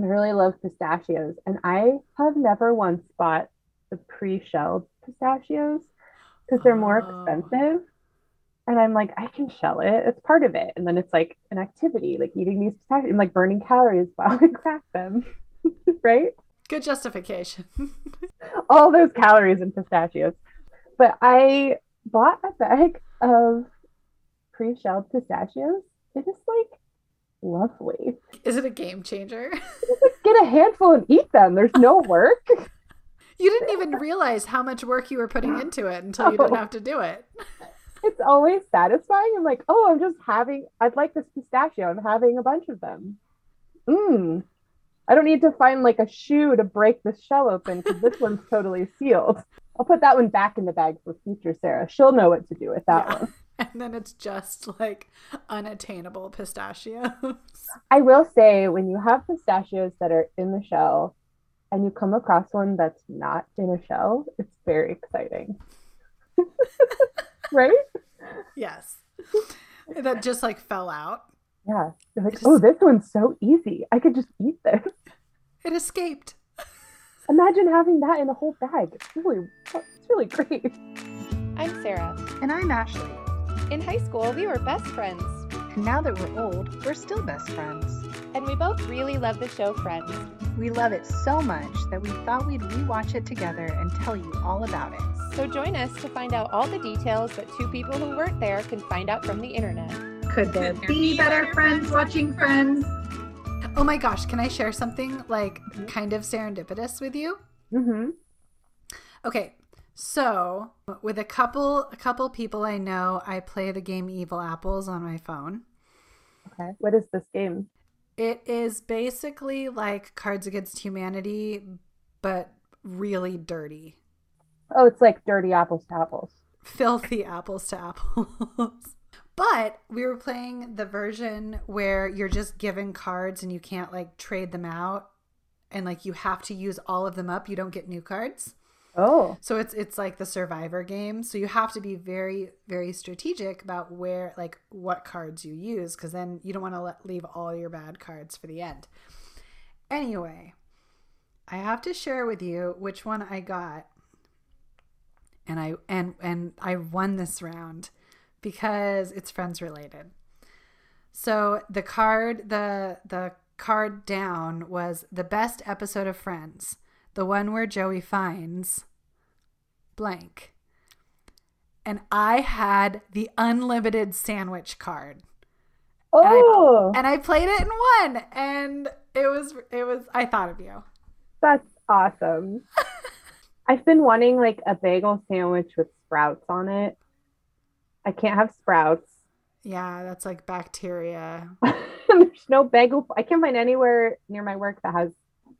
I really love pistachios, and I have never once bought the pre-shelled pistachios because they're more Oh. expensive. And I'm like, I can shell it. It's part of it. And then it's like an activity, like eating these pistachios and like burning calories while I crack them. right? Good justification. All those calories in pistachios. But I bought a bag of pre-shelled pistachios. It is like lovely. Is it a game changer? Get a handful and eat them. There's no work. You didn't even realize how much work you were putting into it until you didn't oh. have to do it. it's always satisfying. I'm like, oh, I'm just having, I'd like this pistachio. I'm having a bunch of them. Mmm. I don't need to find like a shoe to break the shell open because this one's totally sealed. I'll put that one back in the bag for future Sarah. She'll know what to do with that Yeah. one. And then it's just like unattainable pistachios. I will say, when you have pistachios that are in the shell and you come across one that's not in a shell, it's very exciting. right? yes. That just like fell out. Yeah. You're like, It oh, this one's so easy. I could just eat this. It escaped. Imagine having that in a whole bag. It's really, it's really great. I'm Sarah. And I'm Ashley. In high school, we were best friends, And now that we're old, we're still best friends. and we both really love the show Friends. We love it so much that we thought we'd rewatch it together and tell you all about it. So join us to find out all the details that two people who weren't there can find out from the internet. Could there be better friends watching Friends? Oh my gosh, can I share something like kind of serendipitous with you? Mm-hmm. Okay. So, with a couple a couple people I know, I play the game Evil Apples on my phone. Okay. What is this game? It is basically like Cards Against Humanity, but really dirty. Oh, it's like dirty apples to apples. Filthy apples to apples. but we were playing the version where you're just given cards and you can't like trade them out and like you have to use all of them up. You don't get new cards. Oh, So it's it's like the survivor game. So you have to be very very strategic about where like what cards you use cuz then you don't want to leave all your bad cards for the end. Anyway, I have to share with you which one I got. And I and and I won this round because it's friends related. So the card the the card down was the best episode of Friends the one where Joey finds blank. And I had the unlimited sandwich card. oh, And I played it and won. And it was it was I thought of you. that's awesome. I've been wanting like a bagel sandwich with sprouts on it. I can't have sprouts. Yeah, that's like bacteria. There's no bagel. I can't find anywhere near my work that has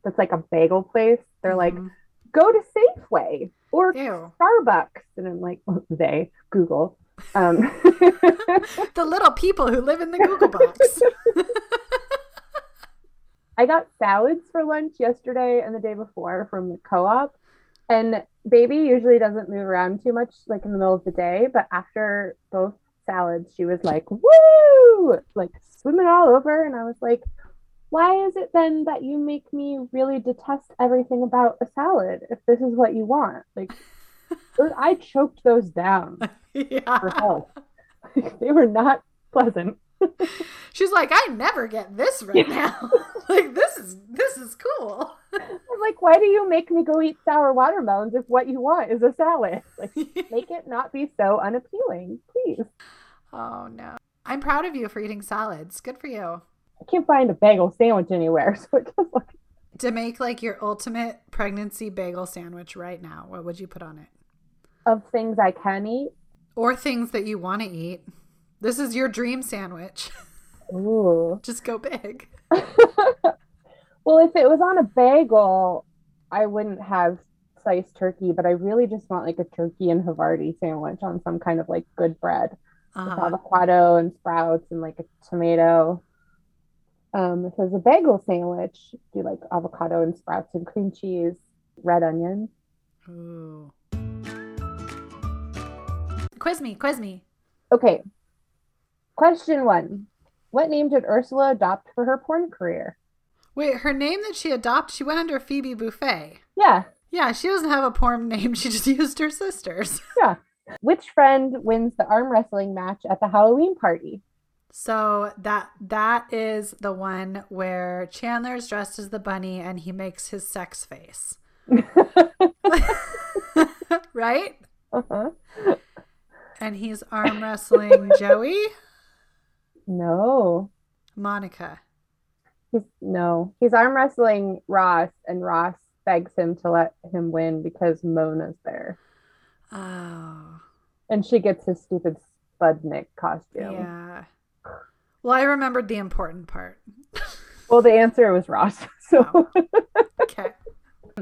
that's like a bagel place. They're like, Mhm. go to Safeway or Ew. Starbucks, and I'm like, well, they Google. Um, The little people who live in the Google box. I got salads for lunch yesterday and the day before from the co-op. And baby usually doesn't move around too much like in the middle of the day, but after both salads, she was like, "Woo!" like swimming all over and I was like, "Why is it then that you make me really detest everything about a salad if this is what you want?" Like I choked those down for yeah. health. they were not pleasant. She's like, I never get this right now. like this is this is cool. I'm like, why do you make me go eat sour watermelons if what you want is a salad? Like, make it not be so unappealing, please. oh no. I'm proud of you for eating salads. Good for you. I can't find a bagel sandwich anywhere, so it just like To make like your ultimate pregnancy bagel sandwich right now, what would you put on it? of things I can eat. Or things that you want to eat. This is your dream sandwich. Ooh. Just go big. well, if it was on a bagel, I wouldn't have sliced turkey, but I really just want like a turkey and Havarti sandwich on some kind of like good bread with Uh-huh. avocado and sprouts and like a tomato. Um, it was a bagel sandwich, do you like avocado and sprouts and cream cheese, red onion. Ooh. Quiz me, quiz me. Okay. Question one. What name did Ursula adopt for her porn career? Wait, her name that she adopted, she went under Phoebe Buffay. Yeah. Yeah, she doesn't have a porn name. She just used her sister's. Yeah. Which friend wins the arm wrestling match at the Halloween party? So that that is the one where Chandler's dressed as the bunny and he makes his sex face. right? uh-huh. And he's arm wrestling Joey, No. Monica. He's no. He's arm wrestling Ross and Ross begs him to let him win because Mona's there. Oh. And she gets his stupid Spudnik costume. Yeah. Well, I remembered the important part. Well, the answer was Ross. So Okay.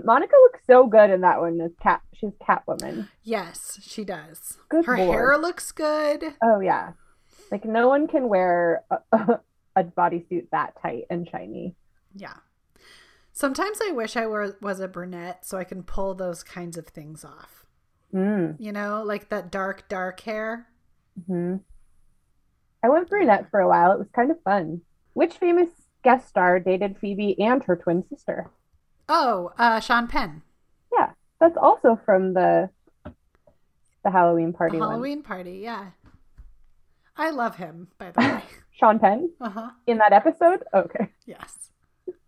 Monica looks so good in that one as cat. She's Catwoman. Yes, she does. Good Her lord. hair looks good. Oh yeah, like no one can wear a, a, a bodysuit that tight and shiny. Yeah. Sometimes I wish I were was a brunette so I can pull those kinds of things off. Mm. You know, like that dark, dark hair. hmm I went brunette for a while. It was kind of fun. Which famous guest star dated Phoebe and her twin sister? Oh, uh, Sean Penn. Yeah, that's also from the the Halloween The party one. Halloween party, yeah. I love him, by the way. Sean Penn Uh huh. in that episode. Okay, Yes.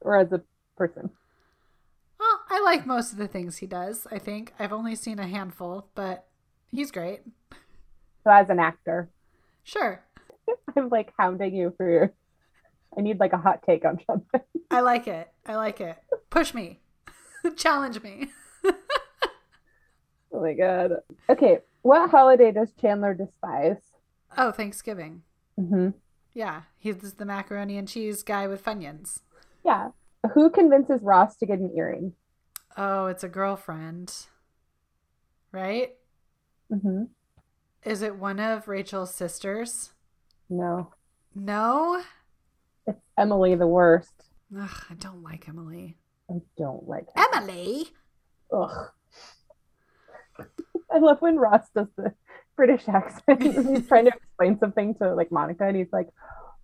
or as a person. Well, I like most of the things he does, I think. I've only seen a handful, but he's great. So as an actor, Sure. I'm like hounding you for your. I need like a hot take on Penn. I like it. I like it. Push me. Challenge me. Oh my god. Okay, what holiday does Chandler despise? Oh, Thanksgiving. Mm-hmm. Yeah, he's the macaroni and cheese guy with Funyuns. Yeah. Who convinces Ross to get an earring? Oh, it's a girlfriend. Right? Mm-hmm. Is it one of Rachel's sisters? No, No? it's Emily the worst. Ugh, I don't like Emily. I don't like. Emily? Ugh. I love when Ross does the British accent. he's trying to explain something to like Monica, and he's like,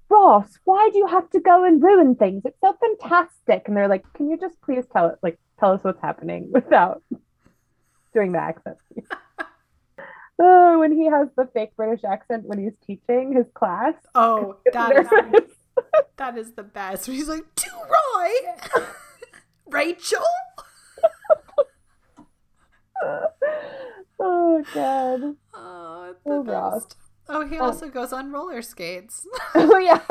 "Ross, why do you have to go and ruin things? It's so fantastic." And they're like, "Can you just please tell it, like, tell us what's happening without doing the accent?" Oh, when he has the fake British accent when he's teaching his class. Oh, that is, that is the best. He's like, to Roy! Rachel? oh god. Oh, it's the Oh, Ross. best. Oh, he um, also goes on roller skates. Oh yeah.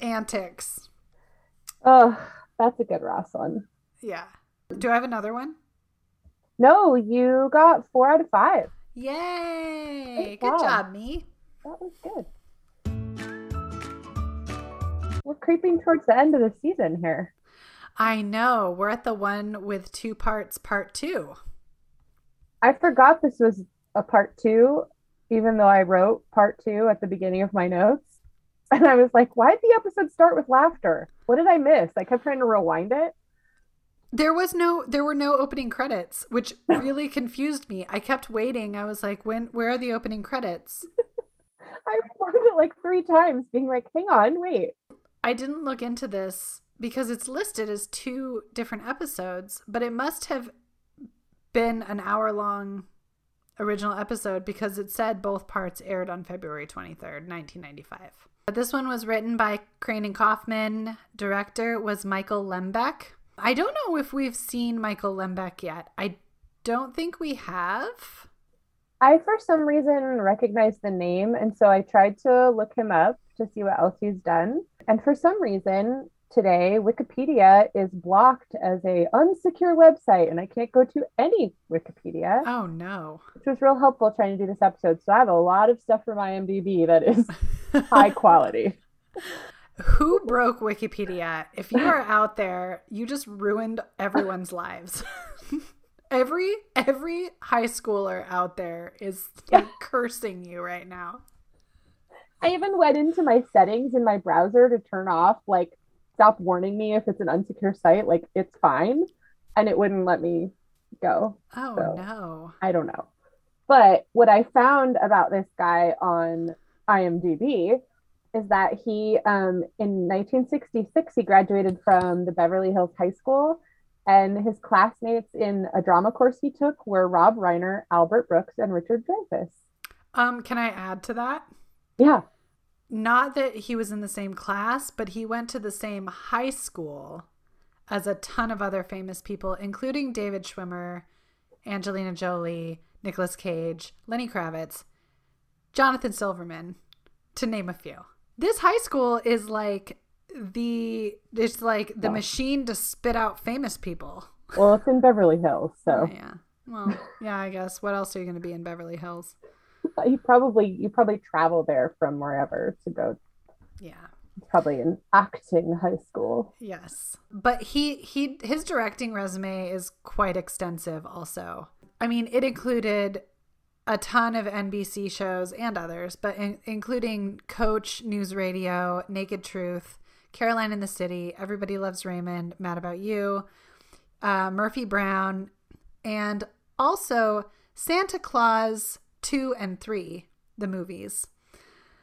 Antics. Oh, that's a good Ross one. Yeah. Do I have another one? No, you got four out of five. Yay! Good Good job. job, me. That was good. We're creeping towards the end of the season here. I know. We're at the one with two parts, part two. I forgot this was a part two, even though I wrote part two at the beginning of my notes. And I was like, why did the episode start with laughter? What did I miss? I kept trying to rewind it. There was no there were no opening credits, which really confused me. I kept waiting. I was like, when where are the opening credits? I rewound it like three times, being like, hang on, wait. I didn't look into this because it's listed as two different episodes, but it must have been an hour long original episode because it said both parts aired on February 23rd, 1995. But this one was written by Crane and Kaufman. Director was Michael Lembeck. I don't know if we've seen Michael Lembeck yet. I don't think we have. I, for some reason, recognized the name. And so I tried to look him up to see what else he's done. And for some reason, today, Wikipedia is blocked as a unsecure website, and I can't go to any Wikipedia, Oh no. which was real helpful trying to do this episode. So I have a lot of stuff from IMDb that is high quality. Who broke Wikipedia? If you are out there, you just ruined everyone's lives. every every high schooler out there is like cursing you right now. I even went into my settings in my browser to turn off, like, stop warning me if it's an unsecure site, like, it's fine. And it wouldn't let me go. Oh So- no. I don't know. But what I found about this guy on IMDb is that he, um, in 1966, he graduated from the Beverly Hills High School, and his classmates in a drama course he took were Rob Reiner, Albert Brooks, and Richard Dreyfuss. Um, can I add to that? Yeah. Not that he was in the same class, but he went to the same high school as a ton of other famous people, including David Schwimmer, Angelina Jolie, Nicolas Cage, Lenny Kravitz, Jonathan Silverman, to name a few. This high school is like the it's like the machine to spit out famous people. Well, it's in Beverly Hills, so Oh, yeah. Well, yeah, I guess. What else are you going to be in Beverly Hills? you probably you probably travel there from wherever to go. Yeah. Probably an acting high school. Yes. But he he his directing resume is quite extensive also. I mean, it included a ton of NBC shows and others, but in, including Coach, News Radio, Naked Truth, Caroline in the City, Everybody Loves Raymond, Mad About You, uh, Murphy Brown, and also Santa Clause 2 and 3, the movies.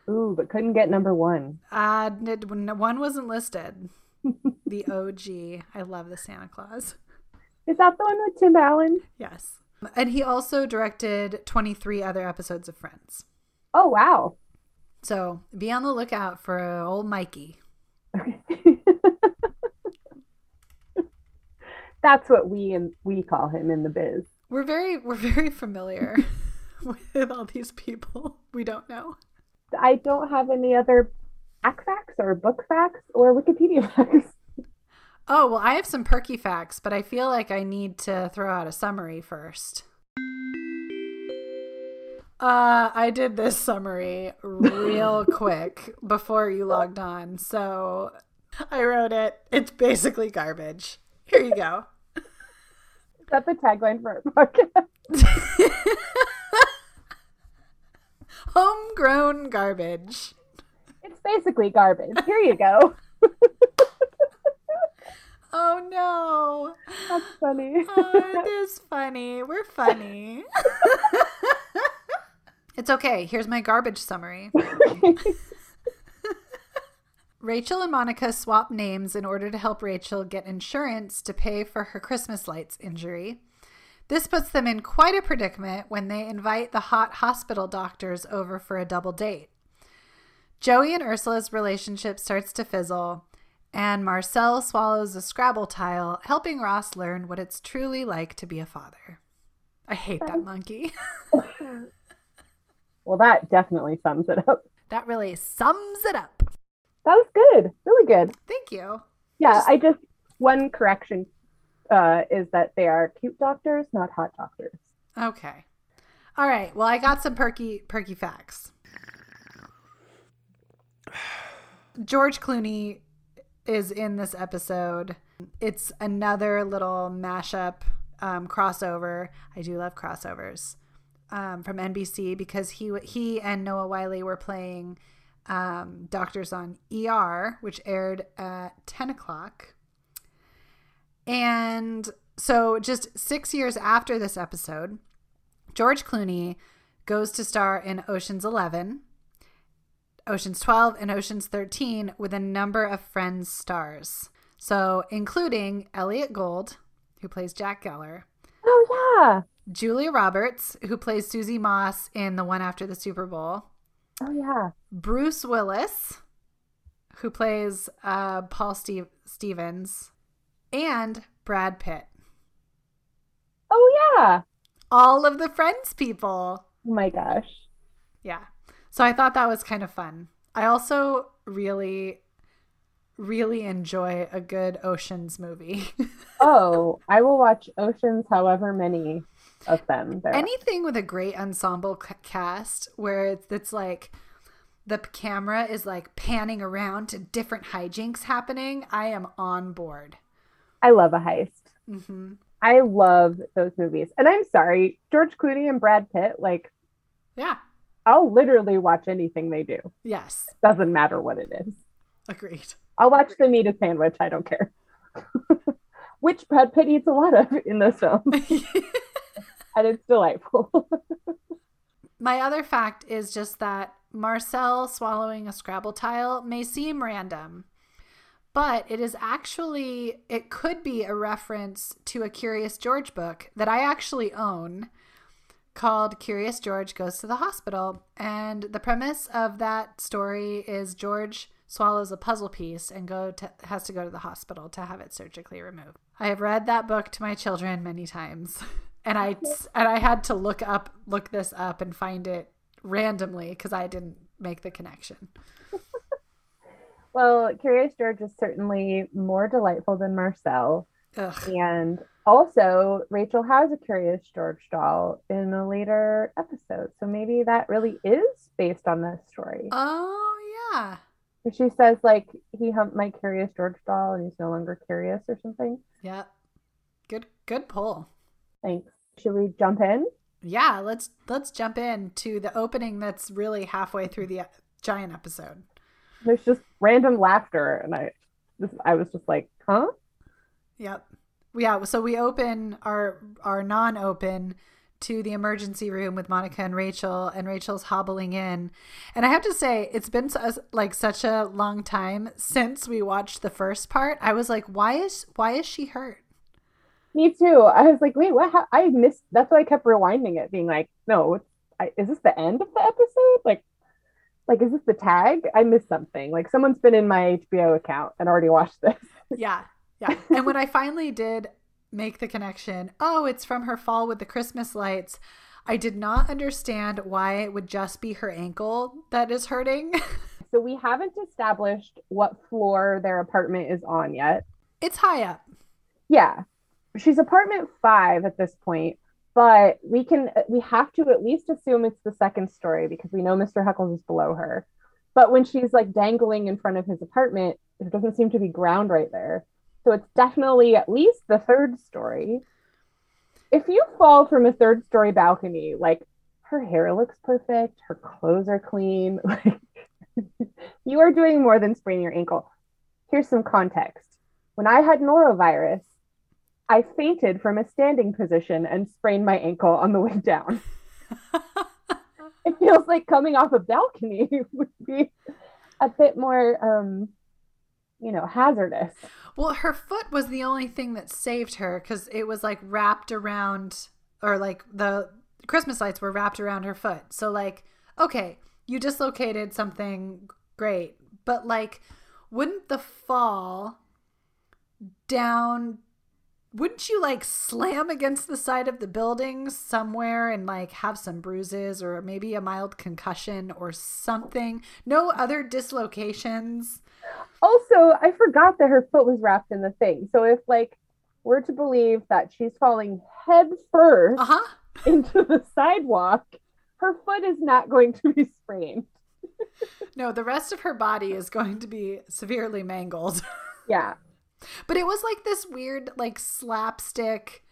Ooh, but couldn't get number one. Uh, n- one wasn't listed. the OG. I love the Santa Clause. Is that the one with Tim Allen? Yes. And he also directed 23 other episodes of Friends. Oh wow. So be on the lookout for old Mikey. That's what we and we call him in the biz. We're very we're very familiar with all these people we don't know. I don't have any other back facts or book facts or Wikipedia facts. Oh, well, I have some perky facts, but I feel like I need to throw out a summary first. Uh, I did this summary real quick before you logged on. So I wrote it. It's basically garbage. Here you go. Is that the tagline for our podcast? Homegrown garbage. It's basically garbage. Here you go. Oh no. That's funny. Oh, it is funny. We're funny. it's okay. Here's my garbage summary. Rachel and Monica swap names in order to help Rachel get insurance to pay for her Christmas lights injury. This puts them in quite a predicament when they invite the hot hospital doctors over for a double date. Joey and Ursula's relationship starts to fizzle, and Marcel swallows a Scrabble tile, helping Ross learn what it's truly like to be a father. I hate that monkey. well, that definitely sums it up. that really sums it up. That was good. Really good. Thank you. Yeah, Just- I just one correction uh, is that they are cute doctors, not hot doctors. Okay. All right. Well, I got some perky perky facts. George Clooney is in this episode. It's another little mashup um, crossover. I do love crossovers um, from NBC because he he and Noah Wyle were playing um, doctors on ER, which aired at ten o'clock. And so, just six years after this episode, George Clooney goes to star in Ocean's 11, Ocean's 12, and Ocean's 13 with a number of Friends stars. So, including Elliott Gould, who plays Jack Geller, Oh yeah. Julia Roberts, who plays Susie Moss in the one after the Super Bowl, Oh yeah. Bruce Willis, who plays uh, Paul Steve- Stevens, and Brad Pitt. Oh yeah. All of the Friends people. Oh my gosh. Yeah. So I thought that was kind of fun. I also really, really enjoy a good Oceans movie. Oh, I will watch Oceans, however many of them are. Anything with a great ensemble c- cast where it's, it's like the camera is like panning around to different hijinks happening, I am on board. I love a heist. hmm I love those movies. And I'm sorry, George Clooney and Brad Pitt, like, Yeah. I'll literally watch anything they do. Yes. Doesn't matter what it is. Agreed. I'll watch them eat a sandwich. I don't care. Which Brad Pitt eats a lot of in this film. and it's delightful. My other fact is just that Marcel swallowing a Scrabble tile may seem random, but it is actually, it could be a reference to a Curious George book that I actually own called Curious George Goes to the Hospital. And the premise of that story is George swallows a puzzle piece and go to, has to go to the hospital to have it surgically removed. I have read that book to my children many times. And I and I had to look up look this up and find it randomly because I didn't make the connection. Well, Curious George is certainly more delightful than Marcel. Ugh. And also, Rachel has a Curious George doll in a later episode. So maybe that really is based on this story. Oh yeah. She says, like, he humped my Curious George doll and he's no longer curious or something. Yeah. Good good pull. Thanks. Should we jump in? Yeah, let's let's jump in to the opening that's really halfway through the giant episode. There's just random laughter, and I, this, I was just like, huh? Yep. Yeah, so we open our our non-open to the emergency room with Monica and Rachel, and Rachel's hobbling in. And I have to say, it's been like such a long time since we watched the first part. I was like, why is why is she hurt? Me too. I was like, wait, what? How? I missed. That's why I kept rewinding it, being like, no, I, is this the end of the episode? Like, like is this the tag? I missed something. Like someone's been in my HBO account and already watched this. yeah, yeah. And when I finally did make the connection, oh, it's from her fall with the Christmas lights. I did not understand why it would just be her ankle that is hurting. so we haven't established what floor their apartment is on yet. It's high up. Yeah she's apartment five at this point, but we can we have to at least assume it's the second story because we know Mr. Heckles is below her. But when she's like dangling in front of his apartment, there doesn't seem to be ground right there. So it's definitely at least the third story. If you fall from a third story balcony, like her hair looks perfect, her clothes are clean, like you are doing more than spraining your ankle. Here's some context. When I had norovirus, I fainted from a standing position and sprained my ankle on the way down. it feels like coming off a balcony would be a bit more, um, you know, hazardous. Well, her foot was the only thing that saved her because it was like wrapped around, or like the Christmas lights were wrapped around her foot. So, like, okay, you dislocated something great, but like, wouldn't the fall down wouldn't you like slam against the side of the building somewhere and like have some bruises or maybe a mild concussion or something? No other dislocations. Also, I forgot that her foot was wrapped in the thing. So if like we're to believe that she's falling head 1st uh-huh. into the sidewalk, her foot is not going to be sprained. no, the rest of her body is going to be severely mangled. yeah. But it was like this weird, like slapstick.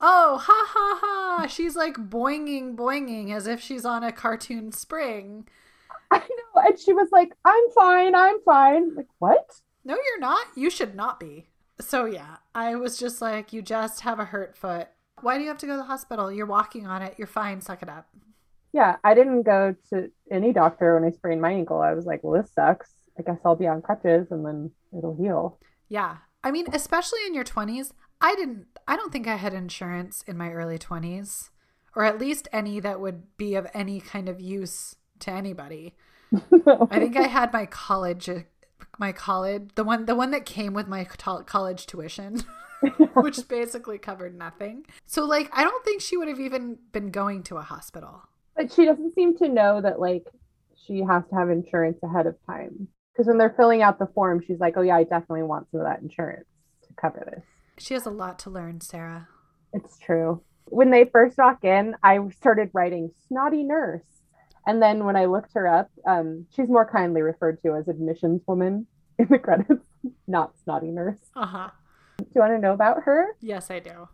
Oh, ha ha ha! She's like boinging, boinging as if she's on a cartoon spring. I know. And she was like, I'm fine, I'm fine. Like, what? No, you're not. You should not be. So, yeah, I was just like, you just have a hurt foot. Why do you have to go to the hospital? You're walking on it. You're fine. Suck it up. Yeah, I didn't go to any doctor when I sprained my ankle. I was like, well, this sucks. I guess I'll be on crutches and then it'll heal. Yeah. I mean, especially in your 20s, I didn't I don't think I had insurance in my early 20s or at least any that would be of any kind of use to anybody. I think I had my college my college the one the one that came with my college tuition which basically covered nothing. So like I don't think she would have even been going to a hospital. But she doesn't seem to know that like she has to have insurance ahead of time because when they're filling out the form, she's like, "Oh yeah, I definitely want some of that insurance to cover this." She has a lot to learn, Sarah. It's true. When they first walk in, I started writing "snotty nurse," and then when I looked her up, um, she's more kindly referred to as admissions woman in the credits, not snotty nurse. Uh huh. Do you want to know about her? Yes, I do.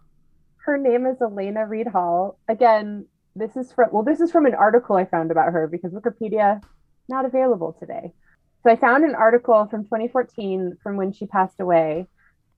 Her name is Alaina Reed Hall. Again, this is from well, this is from an article I found about her because Wikipedia not available today. So I found an article from 2014 from when she passed away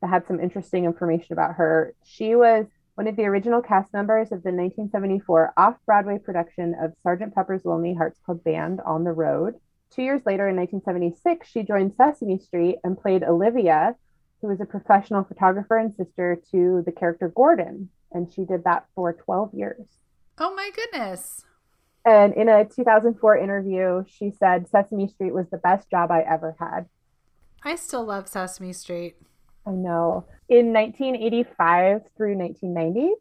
that had some interesting information about her. She was one of the original cast members of the 1974 off Broadway production of Sgt. Pepper's Lonely Hearts Club Band on the Road. Two years later, in 1976, she joined Sesame Street and played Olivia, who was a professional photographer and sister to the character Gordon. And she did that for 12 years. Oh my goodness. And in a 2004 interview, she said Sesame Street was the best job I ever had. I still love Sesame Street. I know. In 1985 through 1990,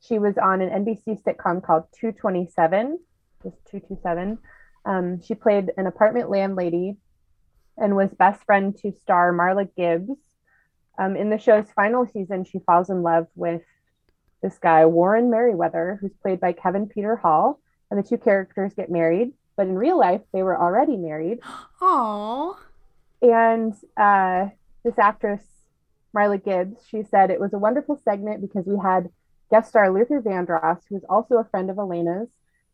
she was on an NBC sitcom called 227, just 227. Um, she played an apartment landlady and was best friend to star Marla Gibbs. Um, in the show's final season, she falls in love with this guy, Warren Merriweather, who's played by Kevin Peter Hall, and the two characters get married. But in real life, they were already married. Oh. And uh, this actress, Marla Gibbs, she said it was a wonderful segment because we had guest star Luther Vandross, who was also a friend of Alaina's.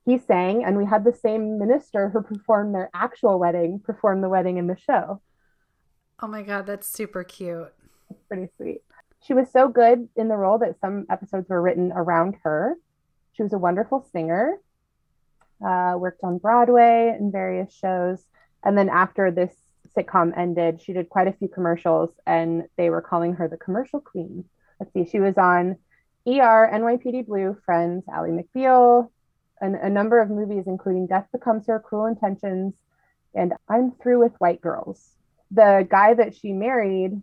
He sang, and we had the same minister who performed their actual wedding perform the wedding in the show. Oh my God, that's super cute. It's pretty sweet. She was so good in the role that some episodes were written around her. She was a wonderful singer, uh, worked on Broadway and various shows. And then after this sitcom ended, she did quite a few commercials and they were calling her the commercial queen. Let's see, she was on ER, NYPD Blue, Friends, Ally McBeal, and a number of movies, including Death Becomes Her, Cruel Intentions, and I'm Through with White Girls. The guy that she married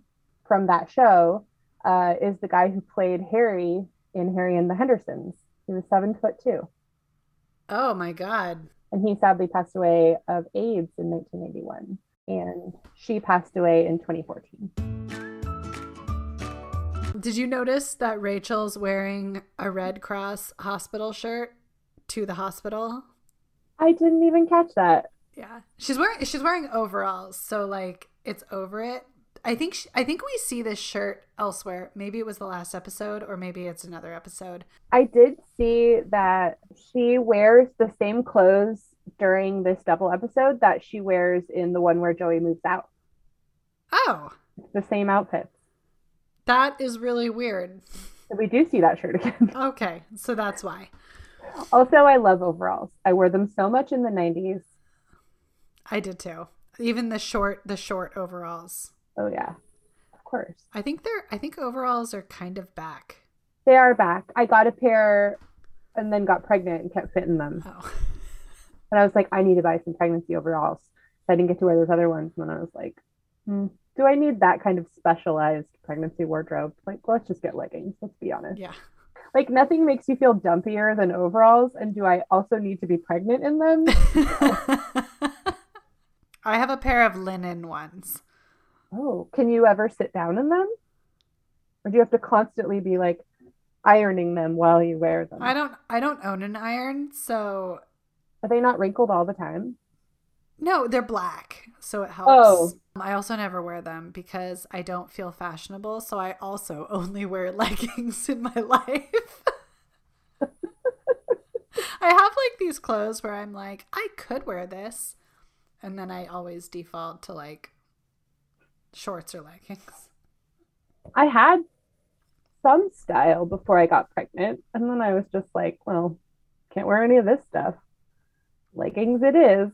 from that show uh, is the guy who played Harry in Harry and the Hendersons. He was seven foot two. Oh my God. And he sadly passed away of AIDS in 1981. And she passed away in 2014. Did you notice that Rachel's wearing a Red Cross hospital shirt to the hospital? I didn't even catch that. Yeah. She's wearing she's wearing overalls, so like it's over it, I think she, I think we see this shirt elsewhere. Maybe it was the last episode, or maybe it's another episode. I did see that she wears the same clothes during this double episode that she wears in the one where Joey moves out. Oh, it's the same outfits. That is really weird. So we do see that shirt again. okay, so that's why. Also, I love overalls. I wore them so much in the '90s. I did too. Even the short, the short overalls. Oh yeah, of course. I think they're. I think overalls are kind of back. They are back. I got a pair, and then got pregnant and kept fitting them. Oh. And I was like, I need to buy some pregnancy overalls. I didn't get to wear those other ones. And then I was like, hmm, do I need that kind of specialized pregnancy wardrobe? Like, let's just get leggings. Let's be honest. Yeah. Like nothing makes you feel dumpier than overalls. And do I also need to be pregnant in them? I have a pair of linen ones. Oh, can you ever sit down in them? Or do you have to constantly be like ironing them while you wear them? I don't I don't own an iron, so are they not wrinkled all the time? No, they're black, so it helps. Oh. Um, I also never wear them because I don't feel fashionable, so I also only wear leggings in my life. I have like these clothes where I'm like, I could wear this, and then I always default to like shorts or leggings. I had some style before I got pregnant, and then I was just like, well, can't wear any of this stuff. Leggings it is.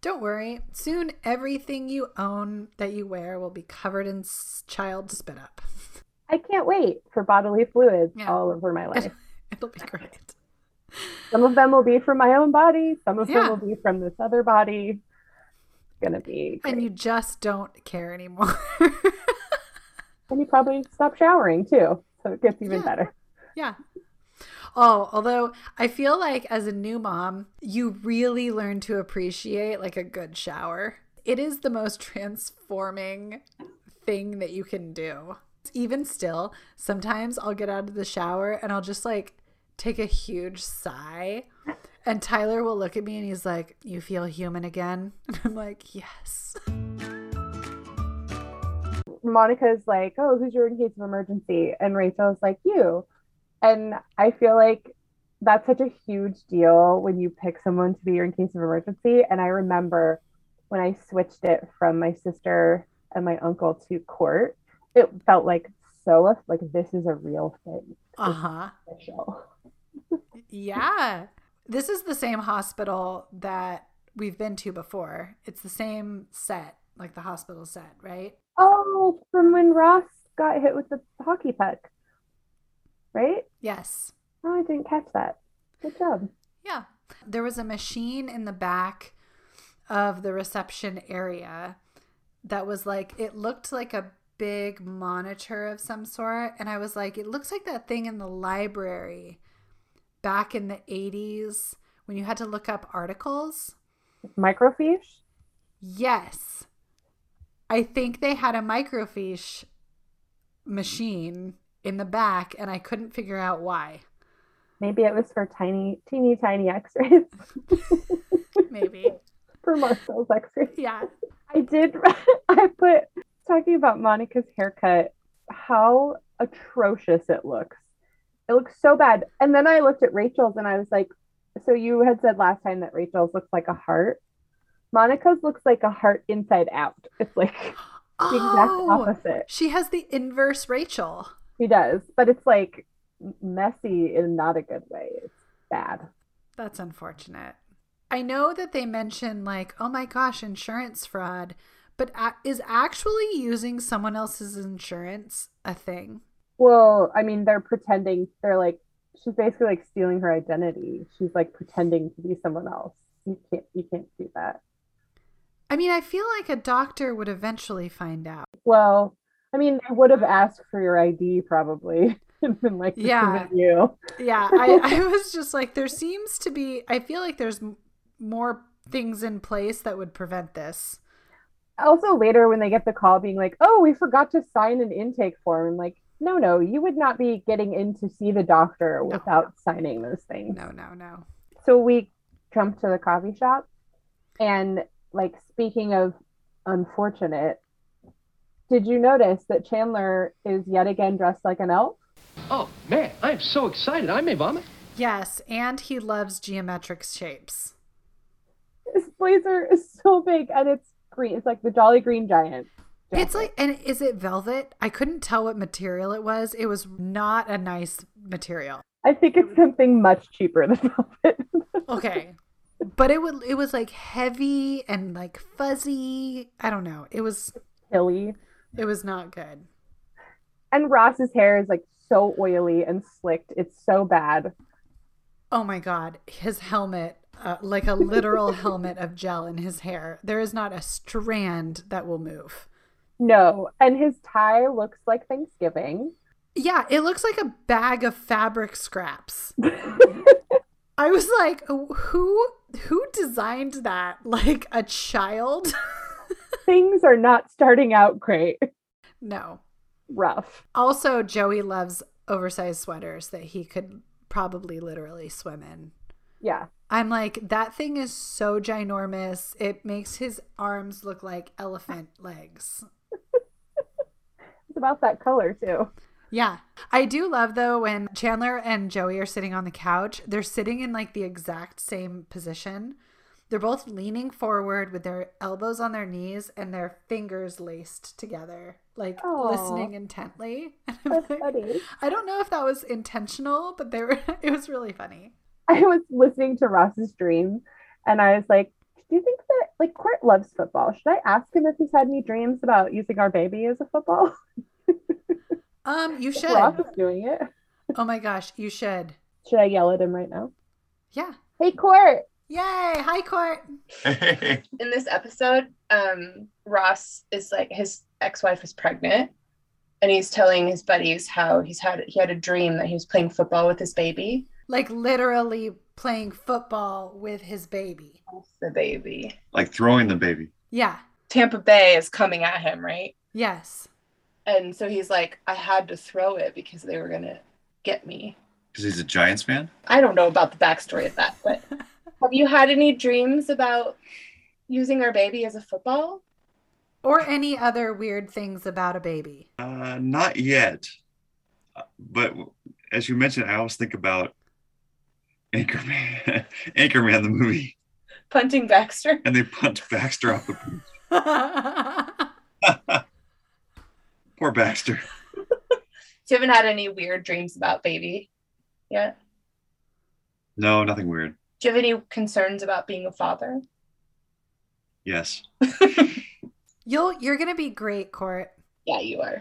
Don't worry. Soon everything you own that you wear will be covered in child spit up. I can't wait for bodily fluids yeah. all over my life. It'll be great. Some of them will be from my own body, some of yeah. them will be from this other body It's gonna be. Great. And you just don't care anymore. and you probably stop showering too, so it gets even yeah. better. Yeah. Oh, although I feel like as a new mom, you really learn to appreciate like a good shower. It is the most transforming thing that you can do. Even still, sometimes I'll get out of the shower and I'll just like take a huge sigh and Tyler will look at me and he's like, You feel human again? And I'm like, Yes. Monica's like, Oh, who's your in case of emergency? And Rachel's like, You. And I feel like that's such a huge deal when you pick someone to be your in case of emergency. And I remember when I switched it from my sister and my uncle to Court, it felt like so like this is a real thing. Uh huh. Yeah. This is the same hospital that we've been to before. It's the same set, like the hospital set, right? Oh, from when Ross got hit with the hockey puck, right? Yes. Oh, I didn't catch that. Good job. Yeah. There was a machine in the back of the reception area that was like, it looked like a big monitor of some sort. And I was like, it looks like that thing in the library back in the 80s when you had to look up articles. Microfiche? Yes. I think they had a microfiche machine in the back and I couldn't figure out why. Maybe it was for tiny, teeny tiny x-rays. Maybe. for Marcel's x-rays. Yeah. I did. I put talking about Monica's haircut. How atrocious it looks. It looks so bad. And then I looked at Rachel's and I was like, "So you had said last time that Rachel's looks like a heart. Monica's looks like a heart inside out. It's like the exact Oh, opposite. she has the inverse Rachel. She does, but it's like messy in not a good way. It's bad. That's unfortunate. I know that they mention like, oh my gosh, insurance fraud, but a- is actually using someone else's insurance a thing? Well, I mean, they're pretending. They're like, she's basically like stealing her identity. She's like pretending to be someone else. You can't. You can't do that. I mean, I feel like a doctor would eventually find out. Well, I mean, I would have asked for your ID probably and been like, Yeah. you. Yeah, I, I was just like, there seems to be, I feel like there's more things in place that would prevent this. Also, later when they get the call being like, oh, we forgot to sign an intake form, I'm like, no, no, you would not be getting in to see the doctor without signing those things. No, no, no. so we jumped to the coffee shop and like speaking of unfortunate did you notice that chandler is yet again dressed like an elf Oh, man, I am so excited. I may vomit. Yes, and he loves geometric shapes. his blazer is so big and it's green it's like the jolly green giant It's like, and is it velvet? I couldn't tell what material it was. It was not a nice material. i think it's something much cheaper than velvet Okay. But it would it was like heavy and like fuzzy. I don't know. It was hilly it was not good. and ross's hair is like so oily and slicked it's so bad Oh my god, his helmet uh, like a literal helmet of gel in his hair. There is not a strand that will move. no and his tie looks like thanksgiving Yeah, it looks like a bag of fabric scraps. I was like, who who designed that? Like a child? things are not starting out great no. rough Also, Joey loves oversized sweaters that he could probably literally swim in. yeah I'm like, that thing is so ginormous. It makes his arms look like elephant legs. it's about that color too Yeah. I do love though when Chandler and Joey are sitting on the couch, they're sitting in like the exact same position. They're both leaning forward with their elbows on their knees and their fingers laced together, like Aw. listening intently. That's like- funny. I don't know if that was intentional, but they were it was really funny. I was listening to Ross's dream and I was like, do you think that like Court loves football? Should I ask him if he's had any dreams about using our baby as a football? Um, you should. Ross is doing it. Oh my gosh, you should. Should I yell at him right now? Yeah. Hey Court! Yay! Hi, Court. in this episode, um, Ross is like his ex-wife is pregnant, and he's telling his buddies how he's had he had a dream that he was playing football with his baby. Like literally playing football with his baby. The baby. like throwing the baby. Yeah. Tampa Bay is coming at him, right? Yes. And so he's like, I had to throw it because they were gonna get me. Because he's a Giants fan? I don't know about the backstory of that, but have you had any dreams about using our baby as a football? Or any other weird things about a baby. Uh, not yet. Uh, But as you mentioned, I always think about Anchorman, Anchorman, the movie, Punting Baxter? and they punt Baxter off the beach. Poor Baxter. So you haven't had any weird dreams about baby yet? No, nothing weird. Do you have any concerns about being a father? Yes. You'll you're gonna be great, Court. Yeah, you are.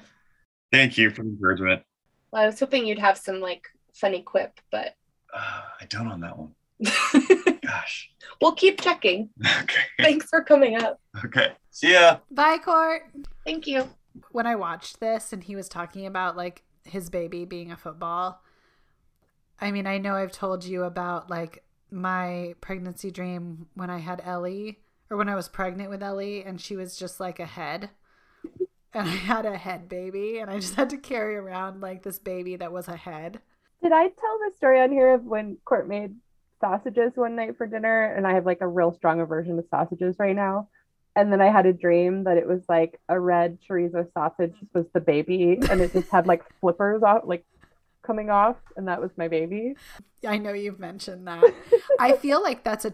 Thank you for the encouragement. Well, I was hoping you'd have some like funny quip, but Uh, I don't on that one. Gosh. we'll keep checking. Okay. Thanks for coming up. Okay. See ya. Bye, Court. Thank you. When I watched this and he was talking about like his baby being a football, I mean, I know I've told you about like my pregnancy dream when I had Ellie or when I was pregnant with Ellie and she was just like a head. And I had a head baby and I just had to carry around like this baby that was a head. Did I tell the story on here of when Court made sausages one night for dinner? And I have like a real strong aversion to sausages right now. And then I had a dream that it was like a red chorizo sausage was the baby, and it just had like flippers off, like coming off, and that was my baby. I know you've mentioned that. I feel like that's a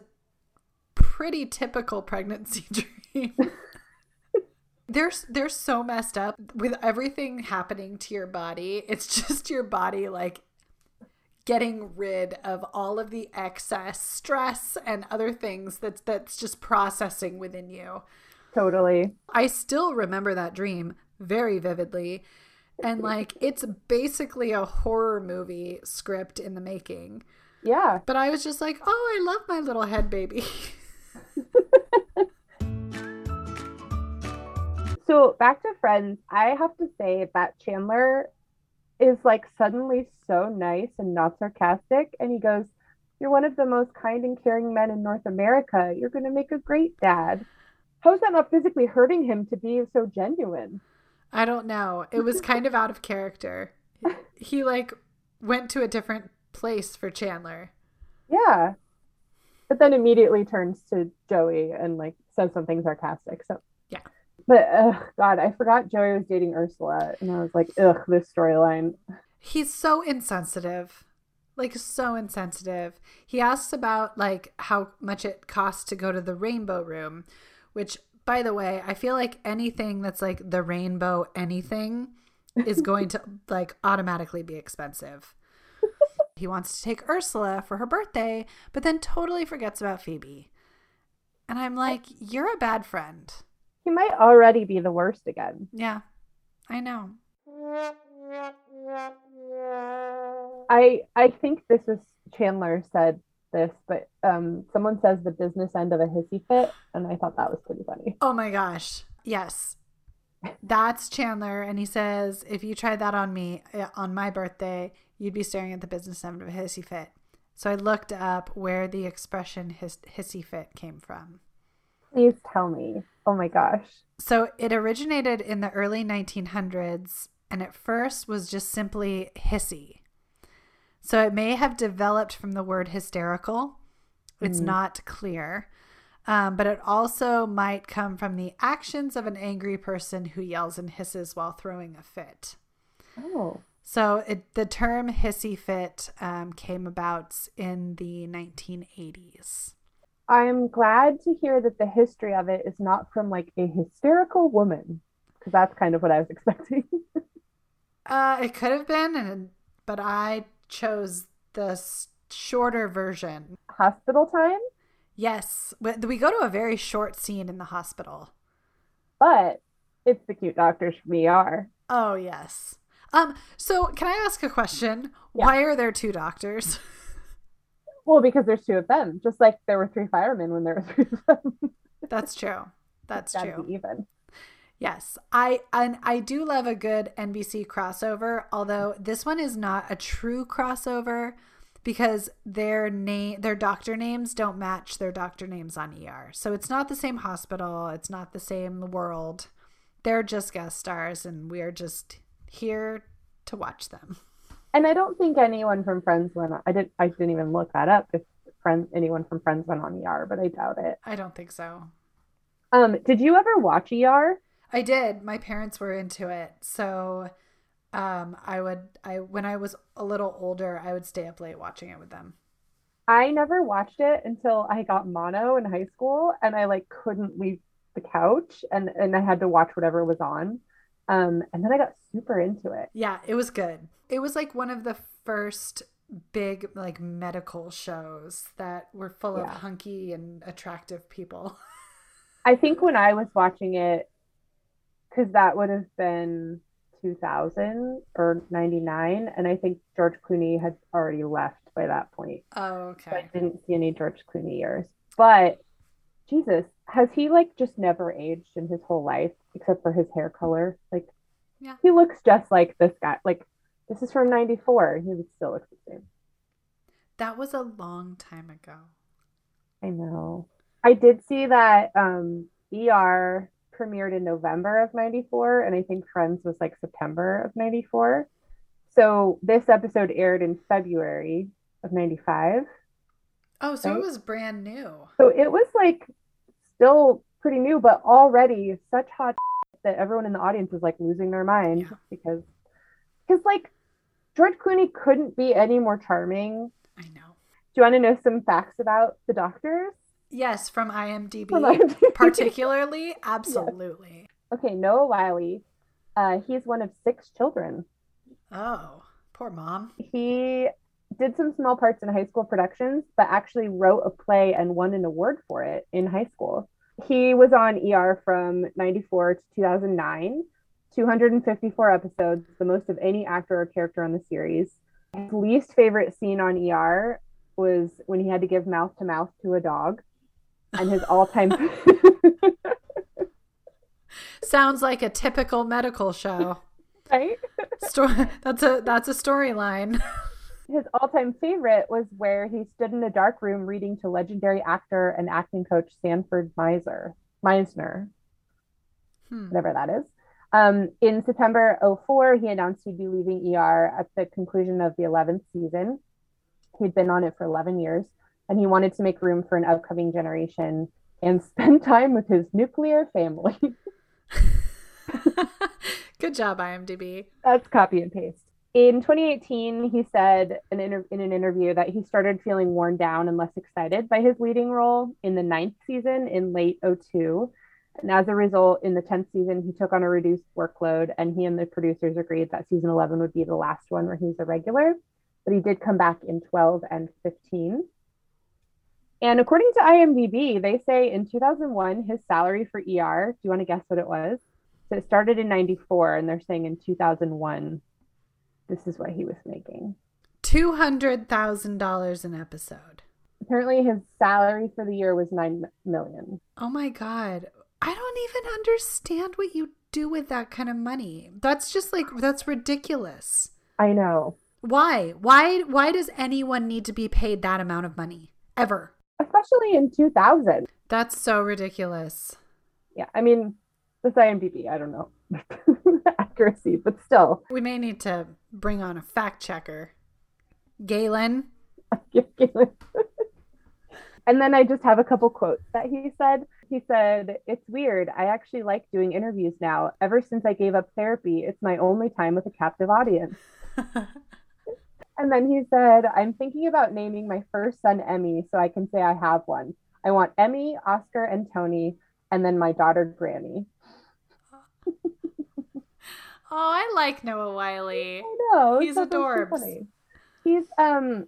pretty typical pregnancy dream. they're they're so messed up with everything happening to your body. It's just your body like getting rid of all of the excess stress and other things that's that's just processing within you. Totally. I still remember that dream very vividly. And like it's basically a horror movie script in the making. Yeah. But I was just like, oh, I love my little head baby. So back to friends, I have to say that Chandler is like suddenly so nice and not sarcastic. And he goes, You're one of the most kind and caring men in North America. You're going to make a great dad. How is that not physically hurting him to be so genuine? I don't know. It was kind of out of character. He like went to a different place for Chandler. Yeah. But then immediately turns to Joey and like says something sarcastic. So, Yeah. But uh, God, I forgot Joey was dating Ursula. And I was like, ugh, this storyline. He's so insensitive. Like so insensitive. He asks about like how much it costs to go to the rainbow room, which by the way, I feel like anything that's like the rainbow anything is going to like automatically be expensive. he wants to take Ursula for her birthday, but then totally forgets about Phoebe. And I'm like, you're a bad friend. He might already be the worst again. Yeah, I know. I I think this is Chandler said this, but um, someone says the business end of a hissy fit, and I thought that was pretty funny. Oh my gosh. Yes. That's Chandler. And he says, if you tried that on me uh, on my birthday, you'd be staring at the business end of a hissy fit. So I looked up where the expression his, hissy fit came from. Please tell me. Oh my gosh. So it originated in the early 1900s and at first was just simply hissy. So it may have developed from the word hysterical. It's Mhm. not clear. Um, but it also might come from the actions of an angry person who yells and hisses while throwing a fit. Oh. So it, the term hissy fit um, came about in the 1980s. I'm glad to hear that the history of it is not from like a hysterical woman, because that's kind of what I was expecting. Uh, it could have been, and but I chose the shorter version. Hospital time, Yes, we go to a very short scene in the hospital. but it's the cute doctors from ER. Oh yes. Um. So can I ask a question? Yeah. Why are there two doctors? Well, because there's two of them, just like there were three firemen when there were three of them. That's true. That's true. be even. Yes, I and I do love a good NBC crossover. Although this one is not a true crossover because their name, their doctor names don't match their doctor names on ER. So it's not the same hospital. It's not the same world. They're just guest stars, and we're just here to watch them. And I don't think anyone from Friends went. On, I didn't. I didn't even look that up. If friends, anyone from Friends went on ER, but I doubt it. I don't think so. Um, did you ever watch ER? I did. My parents were into it, so um, I would. I when I was a little older, I would stay up late watching it with them. I never watched it until I got mono in high school, and I like couldn't leave the couch, and and I had to watch whatever was on. Um, and then I got super into it. Yeah, it was good. It was like one of the first big like medical shows that were full of hunky and attractive people. I think when I was watching it, because that would have been 2000 or 99, and I think George Clooney had already left by that point. Oh, So I didn't see any George Clooney years. But Jesus, has he like just never aged in his whole life except for his hair color? Like, Yeah. he looks just like this guy. Like, this is from 94. He would still look the same. That was a long time ago. I know. I did see that um ER premiered in November of 94 and I think Friends was like September of 94. So this episode aired in February of 95. Oh, so it was brand new. So it was like still pretty new but already such hot that everyone in the audience was like losing their mind Yeah. because because like George Clooney couldn't be any more charming. I know. Do you want to know some facts about the doctors? Yes, from IMDb. From IMDb. Particularly, absolutely. Okay, Noah Wyle. Uh, he's one of six children. Oh, poor mom. He did some small parts in high school productions, but actually wrote a play and won an award for it in high school. He was on ER from 94 to 2009, 254 episodes, the most of any actor or character on the series. His least favorite scene on ER was when he had to give mouth to mouth to a dog. And his all time Sounds like a typical medical show. right? Story. That's a that's a storyline. His all-time favorite was where he stood in a dark room reading to legendary actor and acting coach Sanford Meisner, Meisner, Hmm. whatever that is. Um, in September 04, he announced he'd be leaving ER at the conclusion of the 11th season. He'd been on it for 11 years, and he wanted to make room for an upcoming generation and spend time with his nuclear family. Good job, IMDb. That's copy and paste. In 2018, he said in, inter- in an interview that he started feeling worn down and less excited by his leading role in the ninth season in late 02. And as a result, in the 10th season, he took on a reduced workload, and he and the producers agreed that season 11 would be the last one where he was a regular. But he did come back in 12 and 15. And according to IMDb, they say in 2001, his salary for ER, do you want to guess what it was? So it started in 94, and they're saying in 2001, this is what he was making. Two hundred thousand dollars an episode. Apparently, his salary for the year was 9 million. Oh my god. I don't even understand what you do with that kind of money. That's just like that's ridiculous. I know. Why? Why why does anyone need to be paid that amount of money ever? Especially in 2000. That's so ridiculous. Yeah, I mean, this IMDb, I don't know accuracy, but still. We may need to bring on a fact checker. Galen. and then I just have a couple quotes that he said. He said, It's weird. I actually like doing interviews now. Ever since I gave up therapy, it's my only time with a captive audience. And then he said, I'm thinking about naming my first son Emmy so I can say I have one. I want Emmy, Oscar, and Tony, and then my daughter Grammy. oh, I like Noah Wyle. I know. He's that was so adorbs. He's um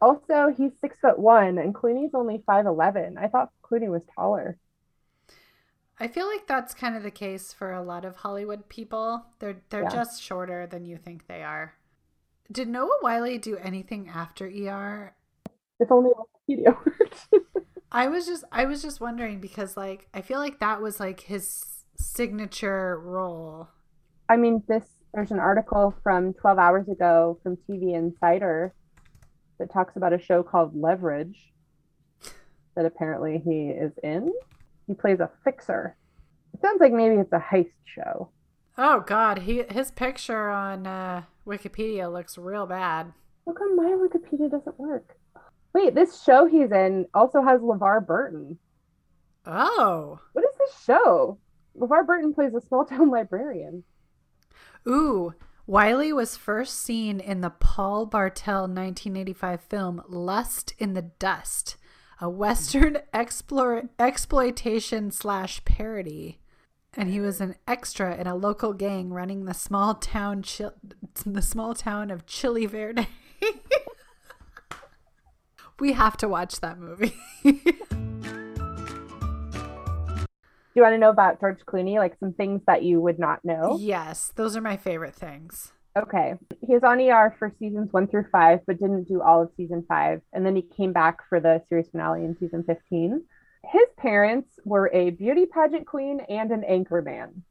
also he's six foot one and Clooney's only five eleven. I thought Clooney was taller. I feel like that's kind of the case for a lot of Hollywood people. They're they're Yeah. just shorter than you think they are. Did Noah Wyle do anything after ER? If only a Wikipedia worked. I was just I was just wondering because like I feel like that was like his signature role. I mean, this there's an article from 12 hours ago from TV Insider that talks about a show called Leverage that apparently he is in. He plays a fixer. It sounds like maybe it's a heist show. Oh God, he his picture on uh, Wikipedia looks real bad. How come my Wikipedia doesn't work? Wait, this show he's in also has LeVar Burton. Oh, What is this show? LeVar Burton plays a small town librarian. ooh. Wyle was first seen in the Paul Bartel 1985 film Lust in the Dust, a Western explore, exploitation slash parody. And he was an extra in a local gang running the small town Chil- the small town of Chile Verde. we have to watch that movie. Do you want to know about George Clooney? Like some things that you would not know? yes, those are my favorite things. Okay. He was on ER for seasons one through five, but didn't do all of season five. And then he came back for the series finale in season 15. His parents were a beauty pageant queen and an anchor man.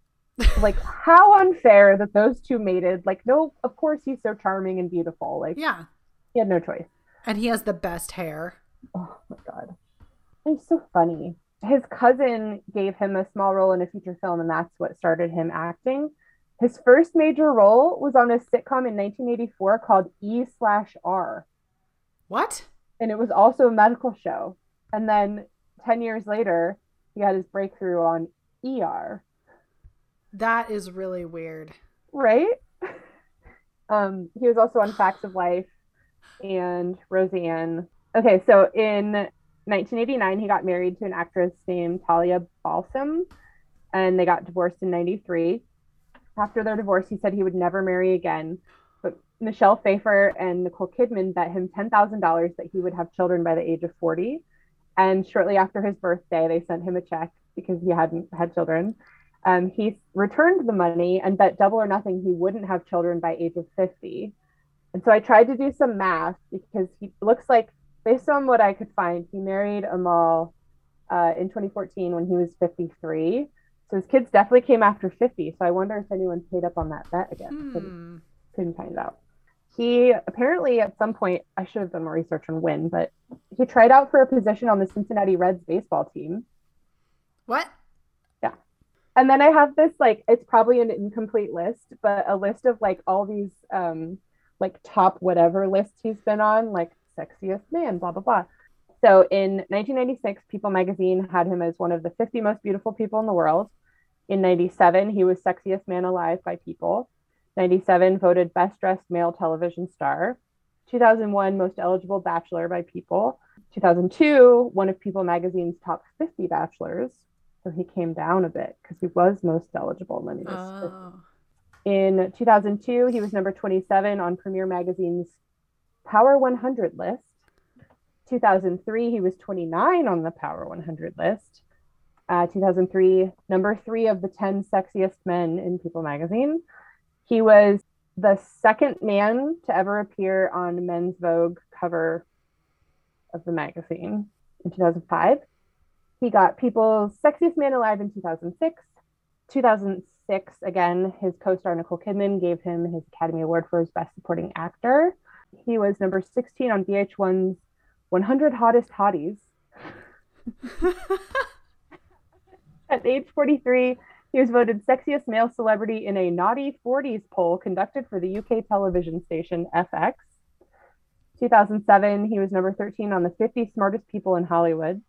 like, how unfair that those two mated. Like, no, of course he's so charming and beautiful. Like, Yeah. he had no choice. And he has the best hair. Oh my God. He's so funny. His cousin gave him a small role in a feature film, and that's what started him acting. His first major role was on a sitcom in 1984 called E slash R, What? and it was also a medical show. And then 10 years later, he had his breakthrough on ER, That is really weird. right? Um, he was also on Facts of Life and Roseanne. Okay, so in 1989, he got married to an actress named Talia Balsam, and they got divorced in 93. After their divorce, he said he would never marry again. But Michelle Pfeiffer and Nicole Kidman bet him $10,000 that he would have children by the age of 40. And shortly after his birthday, they sent him a check because he hadn't had children. Um, he returned the money and bet double or nothing he wouldn't have children by age of 50. And so I tried to do some math because he looks like, based on what I could find, he married Amal uh, in 2014 when he was 53. So his kids definitely came after 50. So I wonder if anyone paid up on that bet again. Couldn't, Hmm. couldn't find out. He apparently at some point, I should have done more research on when, but he tried out for a position on the Cincinnati Reds baseball team. What? Yeah. And then I have this like it's probably an incomplete list, but a list of like all these um like top whatever lists he's been on, like sexiest man, blah blah blah. So in 1996, People magazine had him as one of the 50 most beautiful people in the world. In 97, he was sexiest man alive by People. 97 voted best dressed male television star. 2001 most eligible bachelor by People. 2002 one of People magazine's top 50 bachelors. So he came down a bit because he was most eligible then he was Oh. in 2002, he was number 27 on Premiere Magazine's Power 100 list. 2003, he was 29 on the Power 100 list. Uh, 2003, number three of the 10 sexiest men in People magazine. He was the second man to ever appear on Men's Vogue cover of the magazine in 2005. He got People's Sexiest Man Alive in 2006. 2006, again, his co star Nicole Kidman gave him his Academy Award for his Best Supporting Actor. He was number 16 on VH1's 100 Hottest Hotties. At age 43, he was voted sexiest male celebrity in a Naughty 40s poll conducted for the UK television station FX. 2007, he was number 13 on the 50 smartest people in Hollywood.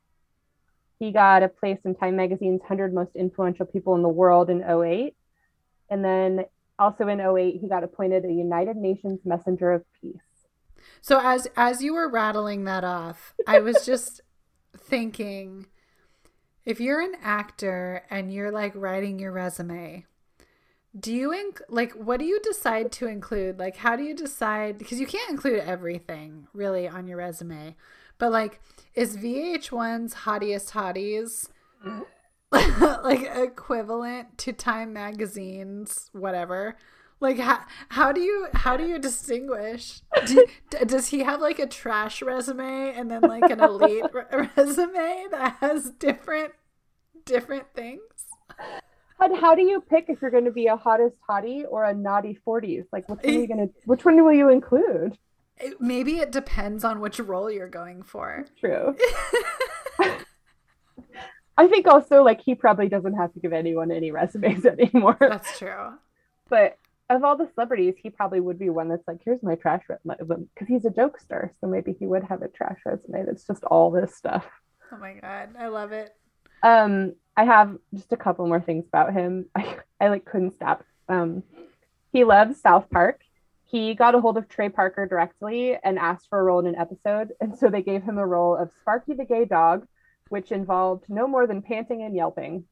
He got a place in Time Magazine's 100 most influential people in the world in 08. And then also in 08, he got appointed a United Nations Messenger of Peace. So as as you were rattling that off, I was just thinking if you're an actor and you're like writing your resume, do you inc- like what do you decide to include? Like how do you decide because you can't include everything really on your resume. But like is VH1's Hottiest Hotties mm-hmm. like equivalent to Time Magazine's whatever? Like how, how do you how do you distinguish? Do, does he have like a trash resume and then like an elite re- resume that has different different things? But how do you pick if you're going to be a hottest hottie or a naughty 40s? Like, which one are you going to, which one will you include? It, maybe it depends on which role you're going for. True. I think also, like, he probably doesn't have to give anyone any resumes anymore. That's true. but of all the celebrities, he probably would be one that's like, here's my trash resume because he's a jokester. So maybe he would have a trash resume that's just all this stuff. Oh my god, I love it. Um, I have just a couple more things about him. I, I like couldn't stop. Um, he loves South Park. He got a hold of Trey Parker directly and asked for a role in an episode, and so they gave him a role of Sparky the gay dog, which involved no more than panting and yelping.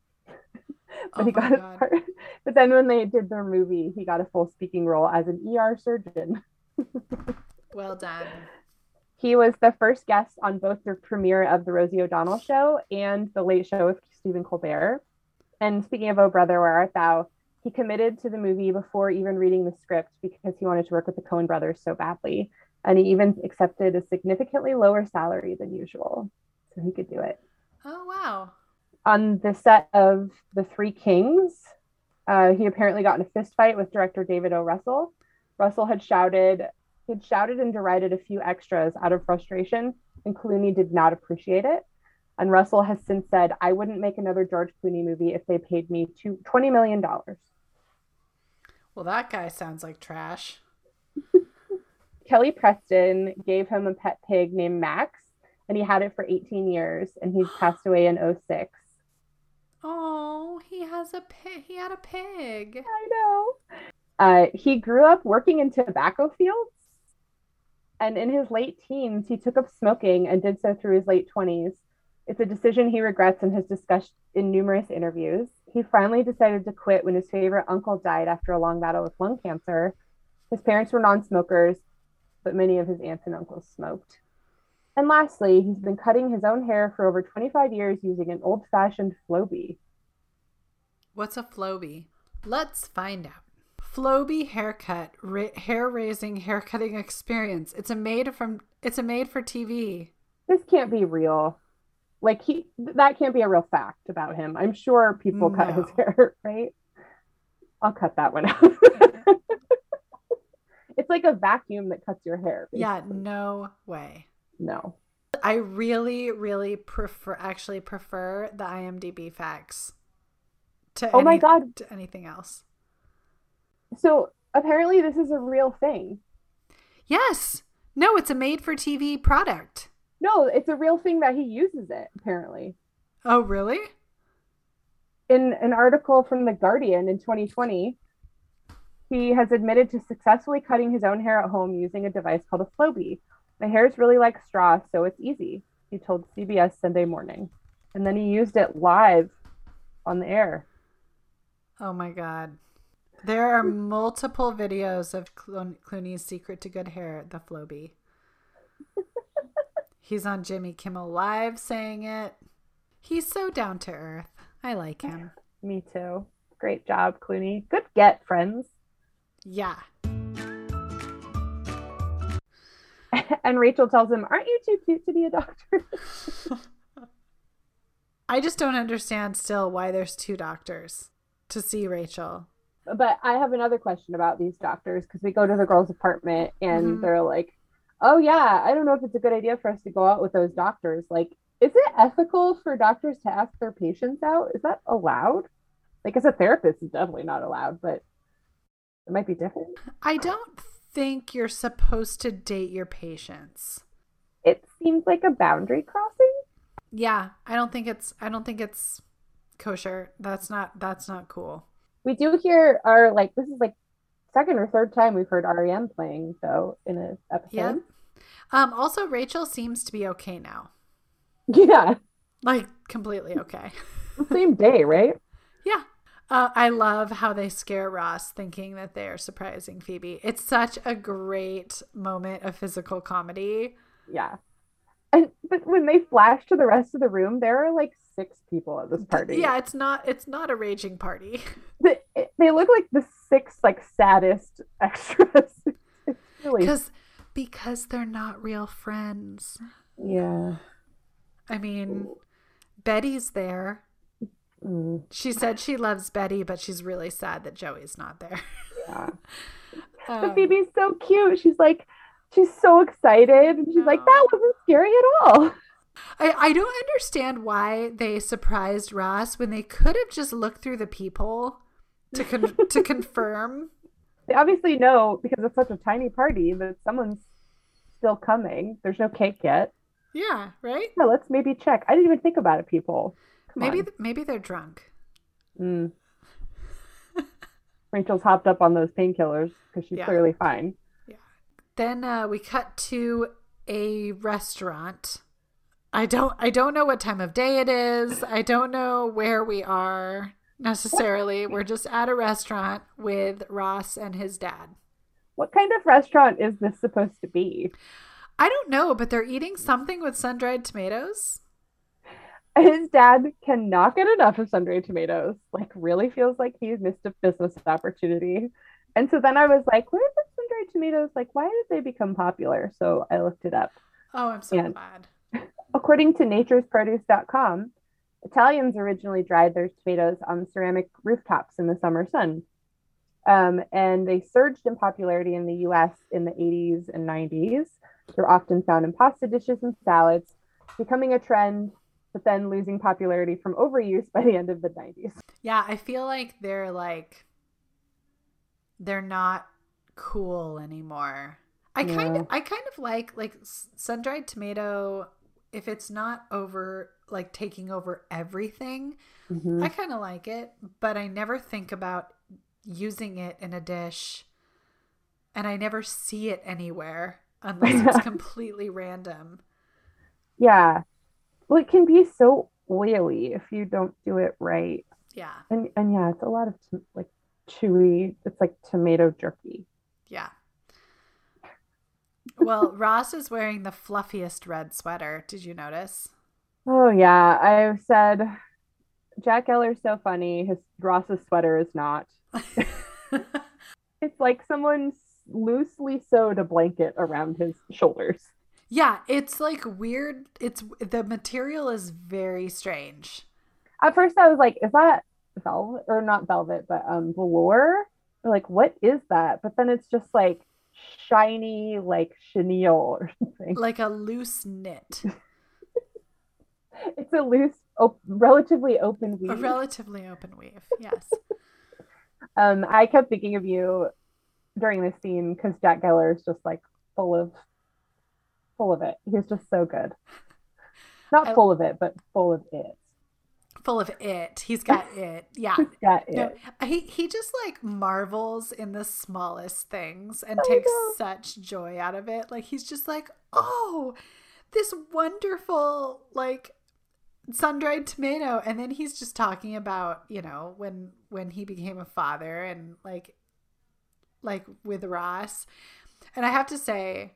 but Oh he got his God. part. But then when they did their movie, he got a full speaking role as an ER surgeon. Well done. He was the first guest on both the premiere of the Rosie O'Donnell show and the Late Show with Stephen Colbert. And speaking of Oh Brother, Where Art Thou, he committed to the movie before even reading the script because he wanted to work with the Coen brothers so badly. And he even accepted a significantly lower salary than usual. So he could do it. Oh wow. On the set of The Three Kings, uh, he apparently got in a fist fight with director David O. Russell. Russell had shouted, he had shouted and derided a few extras out of frustration, and Clooney did not appreciate it. And Russell has since said, I wouldn't make another George Clooney movie if they paid me two, $20 million. Well, that guy sounds like trash. Kelly Preston gave him a pet pig named Max, and he had it for 18 years, and he's passed away in 06. Oh, he has a pig. He had a pig. I know. Uh, he grew up working in tobacco fields. And in his late teens, he took up smoking and did so through his late 20s. It's a decision he regrets and has discussed in numerous interviews. He finally decided to quit when his favorite uncle died after a long battle with lung cancer. His parents were non smokers, but many of his aunts and uncles smoked. And lastly, he's been cutting his own hair for over 25 years using an old fashioned Flowbee. What's a Flowbee? Let's find out. Flowbee haircut, ra- hair raising, haircutting experience. It's a made from. It's a made for TV. this can't be real. Like he that can't be a real fact about him. I'm sure people cut his hair, right? I'll cut that one out. it's like a vacuum that cuts your hair. Yeah, no way. No. I really, really prefer. Actually, prefer the IMDb facts. To Oh my God. To anything else? So apparently this is a real thing. Yes. No, it's a made for TV product. No, it's a real thing that he uses it, apparently. Oh, really? In an article from The Guardian in 2020, he has admitted to successfully cutting his own hair at home using a device called a Flowbee. My hair is really like straw, so it's easy, he told CBS Sunday morning. And then he used it live on the air. Oh my god. There are multiple videos of Clo- Clooney's secret to good hair, the Flowbee. He's on Jimmy Kimmel Live saying it. He's so down to earth. I like him. Me too. Great job, Clooney. Good get, friends. Yeah. and Rachel tells him, Aren't you too cute to be a doctor? I just don't understand still why there's two doctors to see Rachel. but I have another question about these doctors because we go to the girls' apartment and Mhm. they're like, "Oh yeah, I don't know if it's a good idea for us to go out with those doctors. Like, is it ethical for doctors to ask their patients out? Is that allowed? Like, as a therapist, it's definitely not allowed, but it might be different. I don't think you're supposed to date your patients. It seems like a boundary crossing. Yeah, I don't think it's I don't think it's kosher. That's not that's not cool. We do hear our like this is like second or third time we've heard REM playing though in an episode. Yeah. Um also Rachel seems to be okay now. Yeah, Like completely okay. same day, right? Yeah. Uh, I love how they scare Ross thinking that they are surprising Phoebe. It's such a great moment of physical comedy. Yeah. And but when they flash to the rest of the room, there are like six people at this party. Yeah, it's not it's not a raging party. They, they look like the six like saddest extras. Really Because because they're not real friends. yeah. I mean, Betty's there. Mm, She said she loves Betty, but she's really sad that Joey's not there. yeah. Um, But Phoebe's so cute. She's like she's so excited and she's like, that wasn't scary at all. I, I don't understand why they surprised Ross when they could have just looked through the people to con- to confirm. They obviously know because it's such a tiny party that someone's still coming. There's no cake yet. Yeah, right? Yeah, let's maybe check. I didn't even think about it, people. Come Maybe on. maybe they're drunk. Mm. Rachel's hopped up on those painkillers because she's Yeah. clearly fine. Yeah. Then uh, we cut to a restaurant. I don't I don't know what time of day it is. I don't know where we are. necessarily. We're just at a restaurant with Ross and his dad. What kind of restaurant is this supposed to be? I don't know, but they're eating something with sun dried tomatoes. His dad cannot get enough of sun-dried tomatoes. Like, really feels like he's missed a business opportunity. And so then I was like, where are the sun-dried tomatoes? Like, why did they become popular? So I looked it up. Oh, I'm so And- glad. According to naturesproduce.com, Italians originally dried their tomatoes on ceramic rooftops in the summer sun. Um, and they surged in popularity in the US in the 80s and 90s. They're often found in pasta dishes and salads, becoming a trend, but then losing popularity from overuse by the end of the 90s. Yeah, I feel like they're like they're not cool anymore. I kind of I kind of like like sun dried tomato if it's not over like taking over everything. Mhm. I kind of like it, but I never think about using it in a dish and I never see it anywhere unless it's completely random. Yeah. Well, it can be so oily if you don't do it right. Yeah. And and yeah, it's a lot of t- like chewy. It's like tomato jerky. Yeah. Well, Ross is wearing the fluffiest red sweater. Did you notice? Oh yeah, I've said Jack Geller's so funny. His Ross's sweater is not. It's like someone loosely sewed a blanket around his shoulders. Yeah, it's like weird. It's the material is very strange. At first, I was like, "Is that velvet or not velvet, but um velour?" Or like, what is that? But then it's just like shiny, like chenille or something. Like a loose knit. It's a loose, op- relatively open weave. A relatively open weave. Yes. Um, I kept thinking of you during this scene because Jack Geller is just like full of, full of it. He's just so good. Not I- full of it, but full of it. Full of it. He's got it. Yeah. He's got it. No, he he just like marvels in the smallest things and oh I takes such joy out of it. Like he's just like, "Oh, this wonderful like sun-dried tomato." And then he's just talking about, you know, when when he became a father and like like with Ross. And I have to say,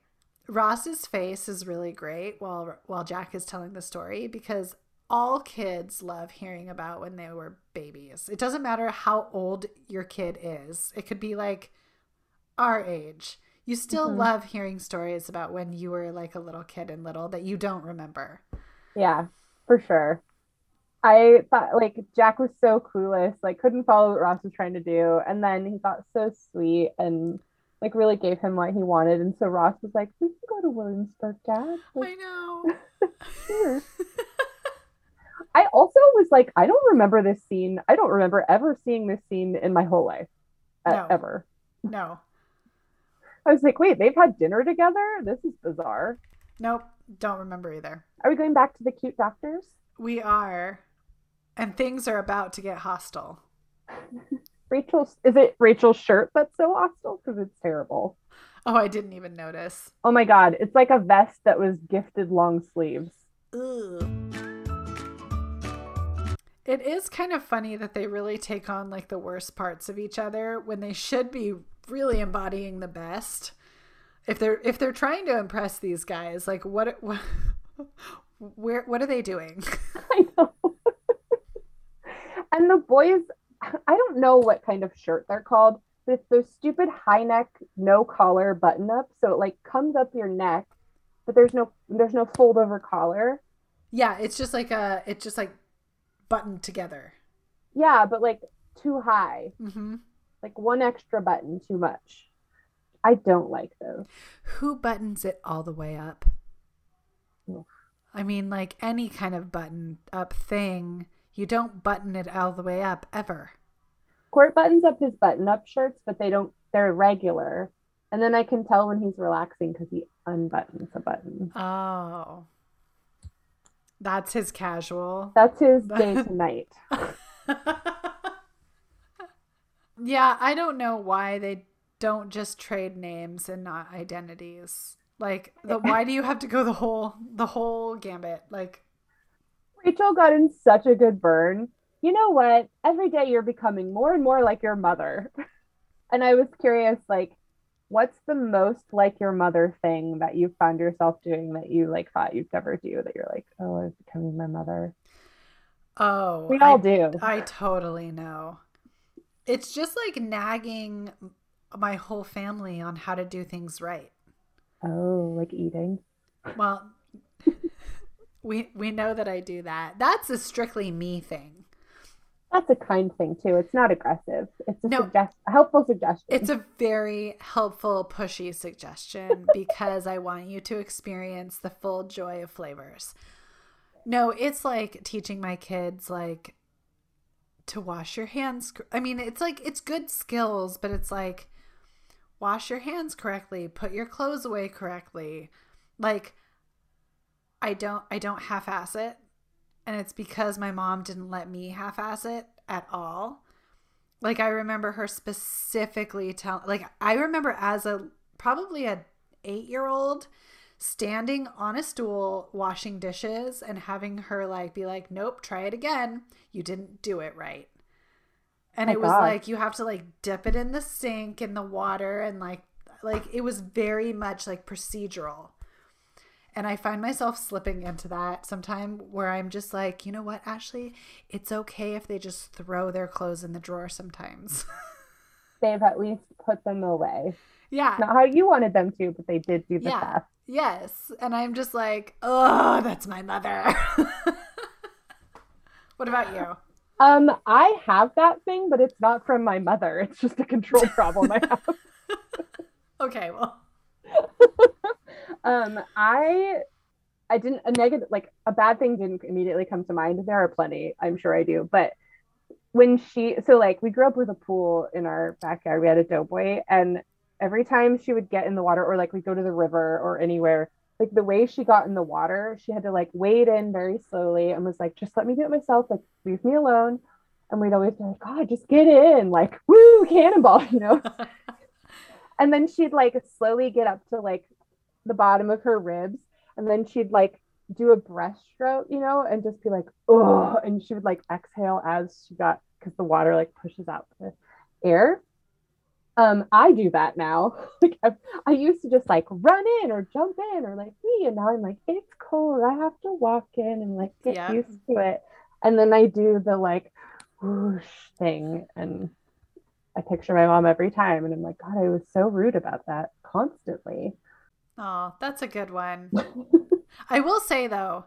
Ross's face is really great while while Jack is telling the story because all kids love hearing about when they were babies. It doesn't matter how old your kid is. It could be like our age. You still Mhm. love hearing stories about when you were like a little kid and little that you don't remember. Yeah, for sure. I thought like Jack was so clueless, like couldn't follow what Ross was trying to do, and then he got so sweet and like really gave him what he wanted, and so Ross was like, "We can go to Williamsburg, Dad." Like, I know. sure. I also was like, I don't remember this scene. I don't remember ever seeing this scene in my whole life, No. ever. no. I was like, wait, they've had dinner together. This is bizarre. Nope. Don't remember either. Are we going back to the cute doctors? We are. And things are about to get hostile. Rachel's is it Rachel's shirt that's so hostile because it's terrible. Oh, I didn't even notice. Oh my god, it's like a vest that was gifted long sleeves. Ugh. It is kind of funny that they really take on like the worst parts of each other when they should be really embodying the best. If they're if they're trying to impress these guys, like what what where what are they doing? I know. and the boys, I don't know what kind of shirt they're called, but it's those stupid high neck, no collar button up. So it like comes up your neck, but there's no there's no fold over collar. yeah, it's just like a it's just like buttoned together. Yeah, but like too high, hmm like one extra button too much. I don't like those. Who buttons it all the way up? Oof. I mean, like any kind of button up thing, you don't button it all the way up ever. Court buttons up his button up shirts, but they don't, they're regular. And then I can tell when he's relaxing because he unbuttons a button. Oh. That's his casual. That's his day to night. yeah, I don't know why they don't just trade names and not identities. Like, the, why do you have to go the whole the whole gambit? Like, Rachel got in such a good burn you know what? Every day you're becoming more and more like your mother. and I was curious, like, what's the most like your mother thing that you found yourself doing that you like thought you'd never do that you're like, oh, I'm becoming my mother? Oh, We all I, do. I totally know. It's just like nagging my whole family on how to do things right. Oh, like eating. Well, we we know that I do that. That's a strictly me thing. That's a kind thing too. It's not aggressive. It's a, No. suggest- a helpful suggestion. It's a very helpful, pushy suggestion because I want you to experience the full joy of flavors. No, it's like teaching my kids like to wash your hands. I mean, it's like it's good skills, but it's like wash your hands correctly, put your clothes away correctly. Like I don't I don't half-ass it. And it's because my mom didn't let me half-ass it at all. Like I remember her specifically telling like I remember as a probably a 8-year-old standing on a stool washing dishes and having her like be like nope try it again you didn't do it right and My it was God. like you have to like dip it in the sink in the water and like like it was very much like procedural and i find myself slipping into that sometime where i'm just like you know what ashley it's okay if they just throw their clothes in the drawer sometimes They've at least put them away. yeah Not how you wanted them to, but they did do the Yeah. Yes. And I'm just like, oh, that's my mother. what about you? Um, I have that thing, but it's not from my mother. It's just a control problem I have. Okay, well, um, I I didn't a negative like a bad thing didn't immediately come to mind. There are plenty, I'm sure I do, but when she so like we grew up with a pool in our backyard. We had a doughboy, and every time she would get in the water, or like we go to the river or anywhere, like the way she got in the water, she had to like wade in very slowly and was like, just let me do it myself, like leave me alone. And we'd always be like, God, just get in, like woo, cannonball, you know. and then she'd like slowly get up to like the bottom of her ribs and then she'd like do a breaststroke you know and just be like oh and she would like exhale as she got because the water like pushes out the air um i do that now like I, I used to just like run in or jump in or like me and now i'm like it's cold i have to walk in and like get Yeah. used to it and then i do the like whoosh thing and I picture my mom every time, and I'm like, God, I was so rude about that constantly. Oh, that's a good one. I will say though,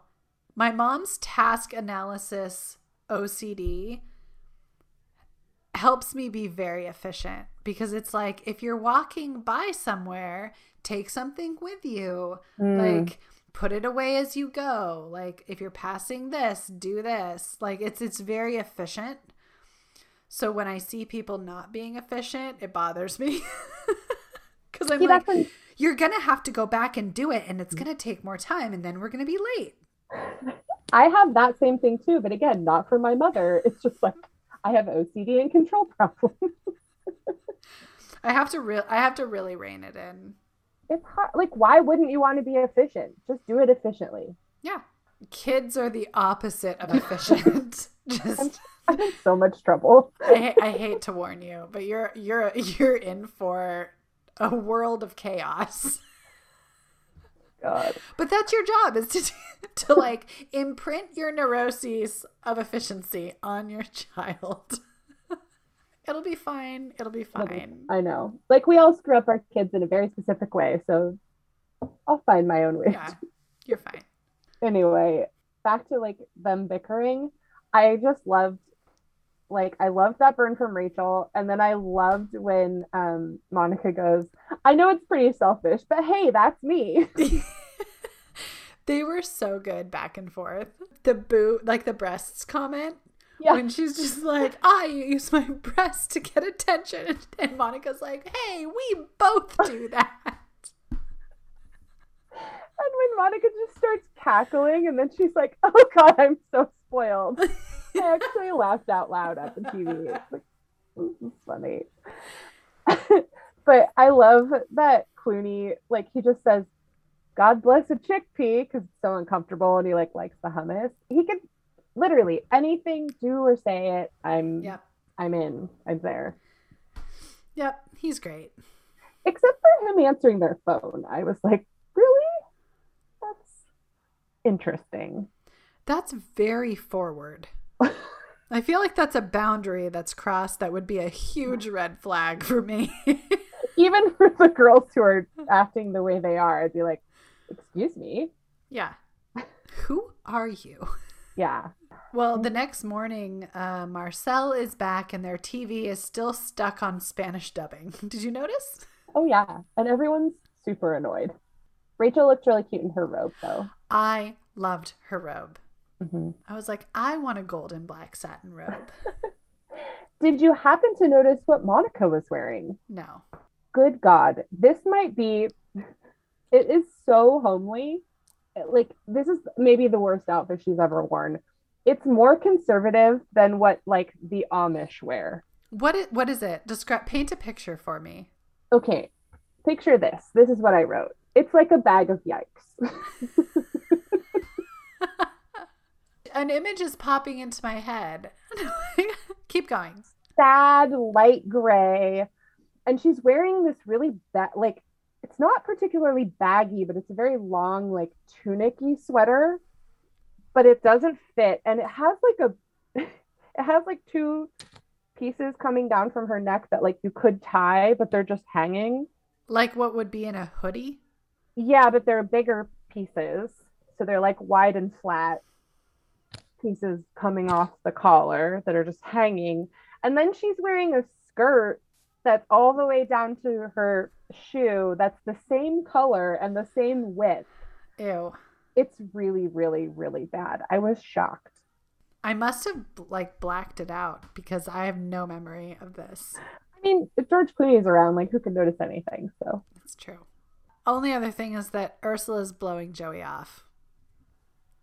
my mom's task analysis OCD helps me be very efficient because it's like if you're walking by somewhere, take something with you. Mm. like put it away as you go like if you're passing this do this like it's it's very efficient so when i see people not being efficient it bothers me because i'm See, like you're gonna have to go back and do it and it's mm. gonna take more time and then we're gonna be late I have that same thing too, but again, not for my mother. It's just like I have OCD and control problems. i have to real i have to really rein it in It's hard. Like, why wouldn't you want to be efficient? Just do it efficiently. yeah kids are the opposite of efficient just I'm in so much trouble. I, I hate to warn you, but you're you're you're in for a world of chaos. God. But that's your job is to to like imprint your neuroses of efficiency on your child. It'll be fine. It'll be fine. I know. Like, we all screw up our kids in a very specific way, so I'll find my own way. Yeah, you're fine. anyway, back to like them bickering. I just loved like I loved that burn from Rachel and then I loved when um Monica goes, I know it's pretty selfish, but hey, that's me. They were so good back and forth. The boot, like the breasts comment, Yeah. when she's just like, I use my breasts to get attention. And Monica's like, hey, we both do that. And when Monica just starts cackling and then she's like, Oh god, I'm so spoiled. I actually laughed out loud at the TV. It's like, this is funny. but I love that Clooney, like he just says, God bless a chickpea because it's so uncomfortable and he like likes the hummus. He could literally anything, do or say it. I'm Yep. I'm in. I'm there. Yep. He's great. Except for him answering their phone. I was like, really? That's interesting. That's very forward. I feel like that's a boundary that's crossed that would be a huge red flag for me. Even for the girls who are acting the way they are, I'd be like, excuse me. yeah. Who are you? Yeah. Well, the next morning, uh, Marcel is back and their TV is still stuck on Spanish dubbing. Did you notice? Oh yeah. And everyone's super annoyed. Rachel looked really cute in her robe though. I loved her robe. Mhm. I was like, I want a golden black satin robe. Did you happen to notice what Monica was wearing? No. Good God. This might be, it is so homely. Like, this is maybe the worst outfit she's ever worn. It's more conservative than what, like, the Amish wear. What is, what is it? Describe paint a picture for me. Okay, picture this. This is what I wrote. It's like a bag of yikes. An image is popping into my head. Keep going. Sad light gray. And she's wearing this really ba- like it's not particularly baggy, but it's a very long, like tunicky sweater. But it doesn't fit. And it has like a it has like two pieces coming down from her neck that like you could tie, but they're just hanging. Like what would be in a hoodie? Yeah, but they're bigger pieces. So they're like wide and flat pieces coming off the collar that are just hanging. And then she's wearing a skirt that's all the way down to her shoe that's the same color and the same width. Ew. It's really, really, really bad. I was shocked. I must have like blacked it out because I have no memory of this. I mean, if George Clooney is around, like who can notice anything? So It's true. Only other thing is that Ursula's blowing Joey off.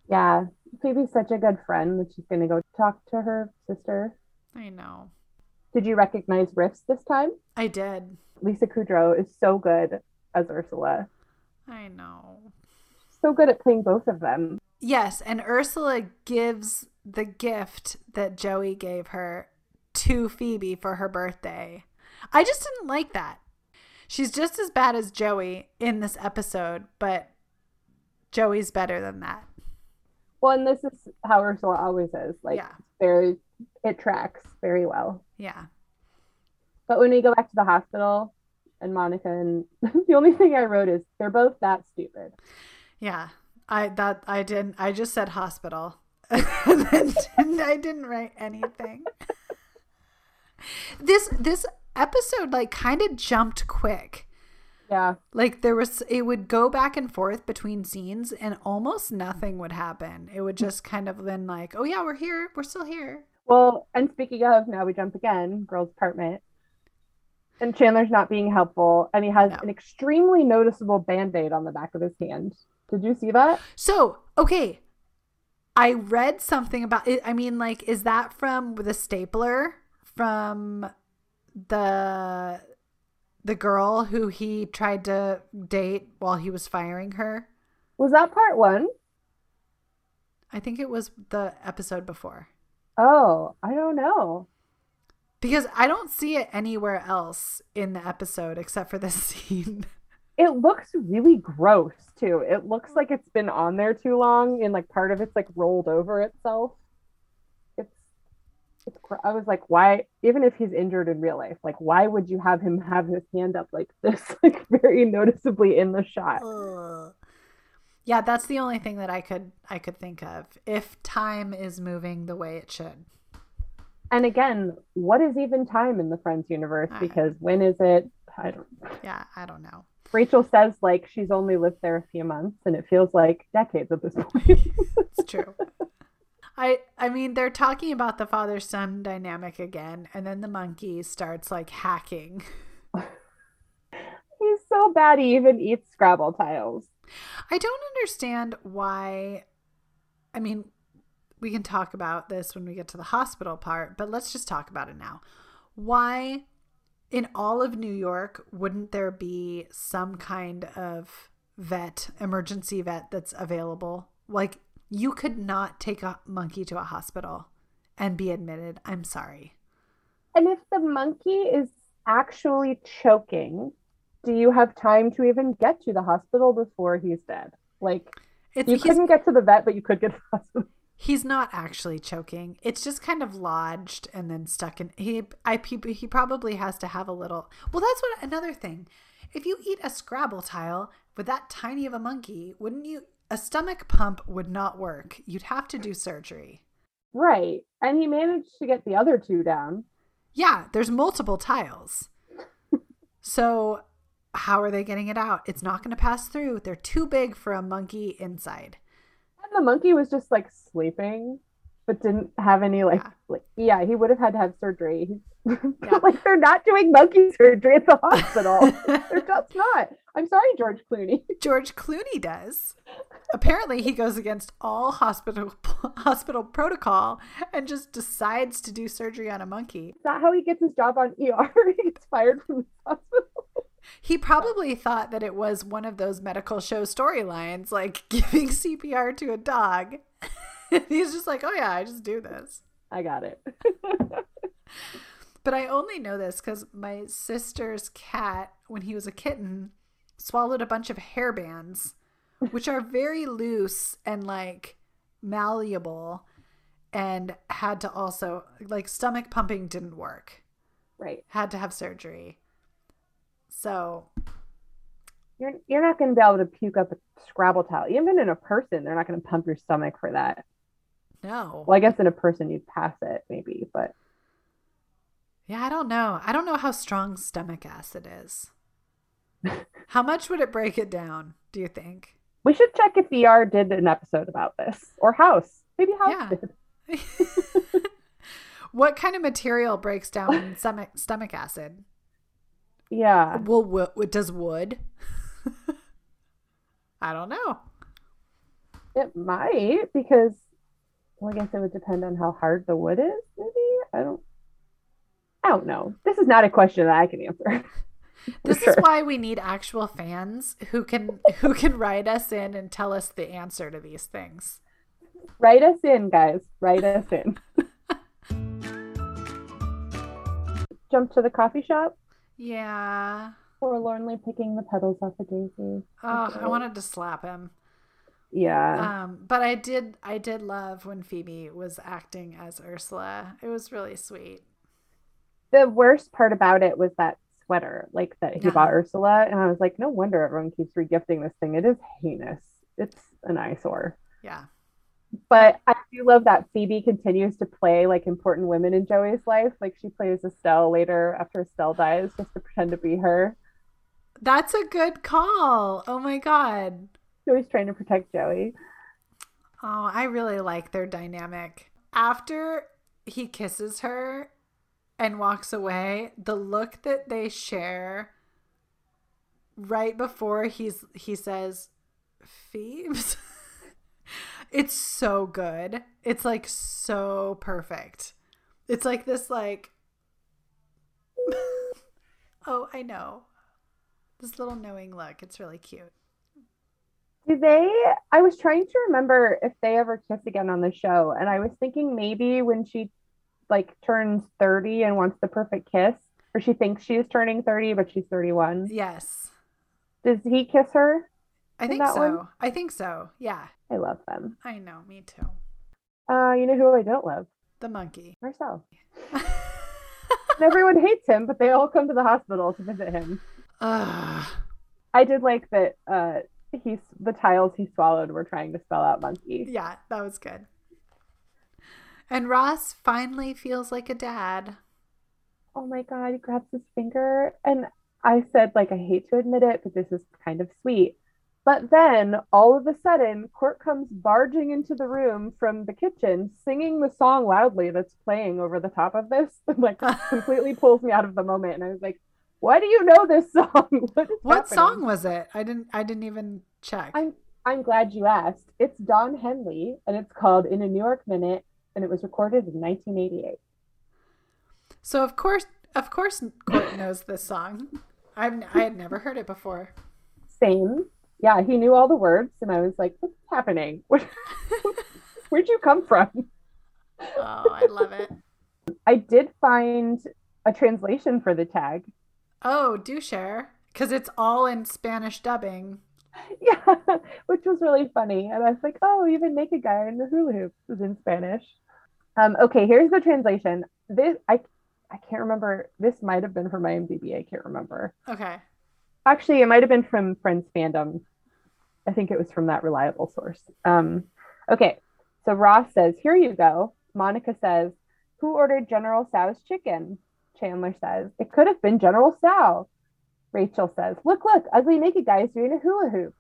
yeah, Phoebe's such a good friend that she's gonna go talk to her sister. I know. Did you recognize riffs this time? I did. Lisa Kudrow is so good as Ursula. I know. So good at playing both of them. Yes, and Ursula gives the gift that Joey gave her to Phoebe for her birthday. I just didn't like that. She's just as bad as Joey in this episode, but Joey's better than that. Well, and this is how Ursula always is. Like yeah. very it tracks very well. Yeah. But when we go back to the hospital and Monica and the only thing I wrote is they're both that stupid. Yeah. I that I didn't I just said hospital. didn't, I didn't write anything. This this episode like kind of jumped quick. Yeah. Like there was it would go back and forth between scenes and almost nothing would happen. It would just kind of been like, "Oh yeah, we're here. We're still here." Well, and speaking of, now we jump again, girls' apartment. And Chandler's not being helpful, and he has No. an extremely noticeable band-aid on the back of his hand. Did you see that? So, okay. I read something about it. I mean, like, is that from the stapler from the the girl who he tried to date while he was firing her? Was that part one? I think it was the episode before. Oh, I don't know. Because I don't see it anywhere else in the episode except for this scene. It looks really gross too. It looks like it's been on there too long and like part of it's like rolled over itself. I was like why even if he's injured in real life, like why would you have him have his hand up like this like very noticeably in the shot? Ugh. Yeah, that's the only thing that I could I could think of. If time is moving the way it should. And again, what is even time in the Friends universe? I- Because when is it? I don't Yeah, I don't know. Rachel says like she's only lived there a few months and it feels like decades at this point. It's true. I I mean they're talking about the father son dynamic again, and then the monkey starts like hacking. He's so bad he even eats Scrabble tiles. I don't understand why. I mean, we can talk about this when we get to the hospital part, but let's just talk about it now. Why, in all of New York, wouldn't there be some kind of vet, emergency vet that's available? Like, You could not take a monkey to a hospital and be admitted. I'm sorry. And if the monkey is actually choking, do you have time to even get to the hospital before he's dead? Like, It's you couldn't get to the vet, but you could get to the hospital. he's not actually choking. It's just kind of lodged and then stuck in. He I he, he probably has to have a little. Well, that's what another thing. If you eat a Scrabble tile with that tiny of a monkey, wouldn't you? A stomach pump would not work. You'd have to do surgery. Right. And he managed to get the other two down. Yeah, there's multiple tiles. so, how are they getting it out? It's not going to pass through. They're too big for a monkey inside. And the monkey was just like sleeping, but didn't have any like, Yeah. like yeah, he would have had to have surgery. Yeah. like they're not doing monkey surgery at the hospital. they're just not. I'm sorry, George Clooney. George Clooney does. Apparently, he goes against all hospital hospital protocol and just decides to do surgery on a monkey. Is that how he gets his job on ER? he gets fired from the hospital. He probably thought that it was one of those medical show storylines, like giving CPR to a dog. He's just like, oh yeah, I just do this. I got it. But I only know this because my sister's cat, when he was a kitten, swallowed a bunch of hair bands, which are very loose and like malleable, and had to also, like, stomach pumping didn't work, right. had to have surgery. So, You're you're not going to be able to puke up a Scrabble tile. Even in a person, they're not going to pump your stomach for that. No. Well, I guess in a person you'd pass it maybe, but Yeah, I don't know. I don't know how strong stomach acid is. How much would it break it down, do you think? we should check if ER did an episode about this or House. Maybe House Yeah. did. what kind of material breaks down stomach stomach acid? Yeah. Well, wo- does wood? I don't know. It might because well, I guess it would depend on how hard the wood is, maybe. I don't I don't know. This is not a question that I can answer. This Sure. is why we need actual fans who can who can write us in and tell us the answer to these things. Write us in, guys. Write us in. Jump to the coffee shop, Yeah. forlornly picking the petals off a daisy. Oh, I wanted to slap him. Yeah. Um, but I did I did love when Phoebe was acting as Ursula. It was really sweet. the worst part about it was that sweater, like that he Yeah. bought Ursula, and I was like, no wonder everyone keeps regifting this thing. It is heinous. It's an eyesore. Yeah. But I do love that Phoebe continues to play like important women in Joey's life. Like she plays Estelle later after Estelle dies, just to pretend to be her. That's a good call. Oh my god. Joey's trying to protect Joey. Oh, I really like their dynamic. After he kisses her and walks away, the look that they share right before he's he says Phoebes. it's so good. It's like so perfect. It's like this like Oh, I know. This little knowing look. It's really cute. Do they? I was trying to remember if they ever kiss again on the show, and I was thinking maybe when she like turns 30 and wants the perfect kiss, or she thinks she's turning 30 but she's 31. Yes. Does he kiss her? I think so. one? I think so. Yeah. I love them. I know, me too. Uh, you know who I don't love? The monkey. And everyone hates him, but they all come to the hospital to visit him. Ugh. I did like that. Uh, he's the tiles he swallowed were trying to spell out monkey. Yeah, that was good. And Ross finally feels like a dad. oh my god, he grabs his finger. And I said, like, I hate to admit it, but this is kind of sweet. But then all of a sudden, Court comes barging into the room from the kitchen, singing the song loudly that's playing over the top of this. like, completely pulls me out of the moment. And I was like, why do you know this song? what is What happening? song was it? I didn't I didn't even check. I'm I'm glad you asked. It's Don Henley, and it's called In a New York Minute, and it was recorded in 1988. So of course of course Court knows this song. I've I had never heard it before. Same. Yeah, he knew all the words, and I was like, "What's happening? Where'd you come from?" Oh, I love it. I did find a translation for the tag. Oh, do share because it's all in Spanish dubbing. Yeah, which was really funny. And I was like, oh, even Naked Guy in the hula hoop was in Spanish. Um, okay, here's the translation. This I I can't remember. This might have been from IMDb. I can't remember. Okay. Actually, it might have been from Friends Fandom. I think it was from that reliable source. Um, okay, so Ross says, "Here you go." Monica says, "Who ordered General Tso's chicken?" Chandler says, "It could have been General Tso." Rachel says, "Look, look, ugly naked guy is doing a hula hoop."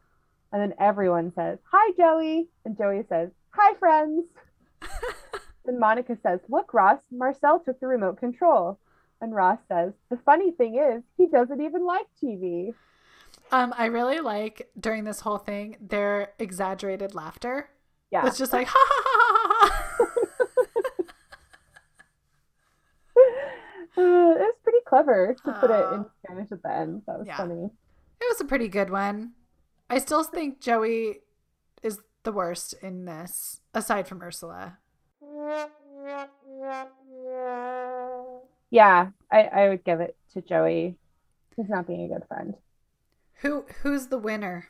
And then everyone says, "Hi, Joey," and Joey says, "Hi, friends." then Monica says, "Look, Ross, Marcel took the remote control." And Ross says, "The funny thing is, he doesn't even like TV." Um, I really like during this whole thing their exaggerated laughter. Yeah, It's just like ha ha. ha. Uh, it was pretty clever to put it in Spanish at the end. That was Yeah. funny. It was a pretty good one. I still think Joey is the worst in this, aside from Ursula. Yeah, I, I would give it to Joey. He's not being a good friend. Who who's the winner?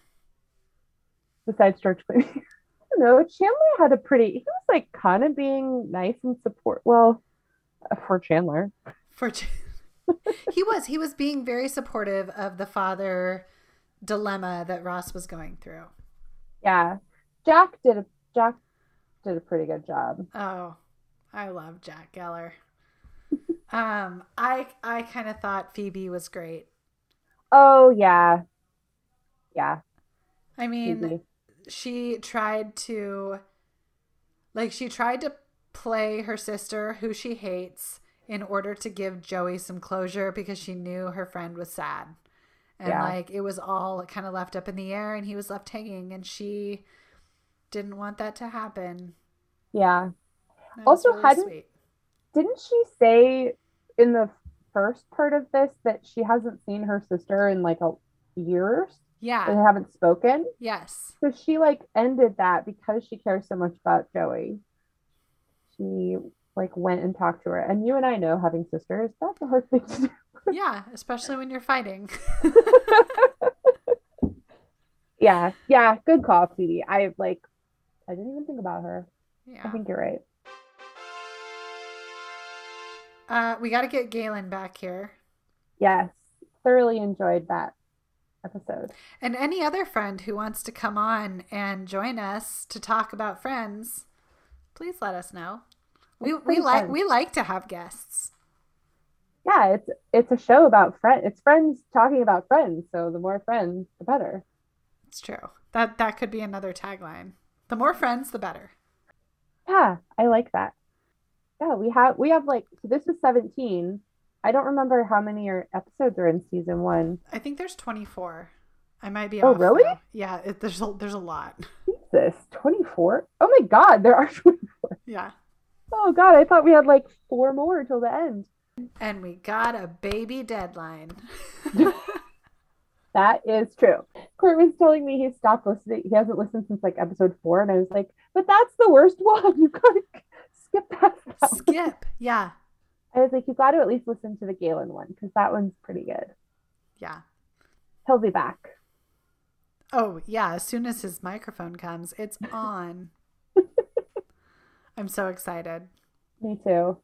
Besides George Clooney. no. Chandler had a pretty he was like kind of being nice and support well uh, for Chandler. For he was he was being very supportive of the father dilemma that Ross was going through. Yeah. Jack did a Jack did a pretty good job. Oh, I love Jack Geller. um, I I kind of thought Phoebe was great. Oh yeah. Yeah. I mean, Phoebe. she tried to like she tried to play her sister who she hates in order to give Joey some closure because she knew her friend was sad. And Yeah. like it was all kind of left up in the air and he was left hanging and she didn't want that to happen. Yeah. That Also, really hadn't- sweet. Didn't she say in the first part of this that she hasn't seen her sister in like a years? Yeah. They haven't spoken. Yes. So she like ended that because she cares so much about Joey. She like went and talked to her. And you and I know having sisters, that's a hard thing to do. Yeah, especially when you're fighting. Yeah, yeah, good call, Phoebe. I like I didn't even think about her. Yeah. I think you're right. Uh, we got to get Galen back here. Yes. Thoroughly enjoyed that episode. And any other friend who wants to come on and join us to talk about friends, please let us know. We we like we like to have guests. Yeah, it's it's a show about friends. It's friends talking about friends. So the more friends, the better. It's true. That that could be another tagline. The more friends, the better. Yeah, I like that. Yeah, we have we have like so this is 17. I don't remember how many are episodes are in season one. I think there's 24. I might be Oh, really? Yeah, it, there's a, there's a lot. Jesus, 24? Oh my god, there are 24. Yeah. Oh god, I thought we had like four more till the end. And we got a baby deadline. That is true. Kurt was telling me he stopped listening. He hasn't listened since like episode four, and I was like, but that's the worst one. You gotta skip that. one." Skip. Yeah. I was like, you got to at least listen to the Galen one because that one's pretty good. Yeah. He'll be back. Oh, yeah. As soon as his microphone comes, it's on. I'm so excited. Me too.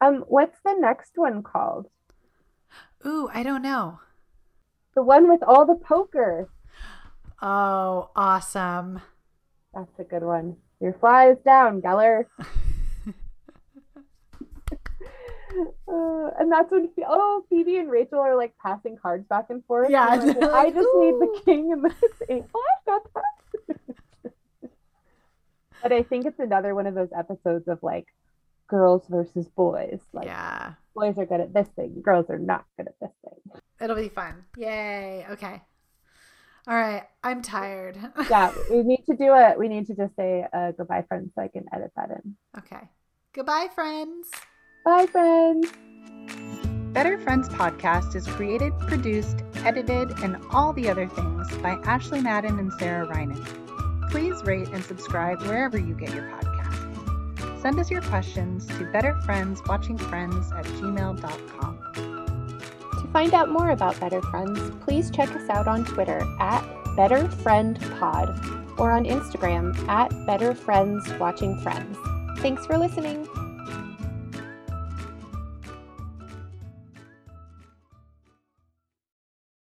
Um, what's the next one called? Ooh, I don't know. The one with all the poker. Oh, awesome. That's a good one. Your fly is down, Geller. Uh, and that's when oh Phoebe and Rachel are like passing cards back and forth. Yeah, And like, I just need the king and the eight. Oh, I've got that. But I think it's another one of those episodes of like girls versus boys. Like yeah. boys are good at this thing, girls are not good at this thing. It'll be fun. Yay. Okay. All right. I'm tired. Yeah, we need to do it. We need to just say uh, goodbye, friends, so I can edit that in. okay. Goodbye, friends. Bye, friends. Better Friends podcast is created, produced, edited, and all the other things by Ashley Madden and Sarah Reinen. Please rate and subscribe wherever you get your podcasts. Send us your questions to betterfriendswatchingfriends at gmail.com. To find out more about Better Friends, please check us out on Twitter at BetterFriendPod or on Instagram at BetterFriendsWatchingFriends. Thanks for listening.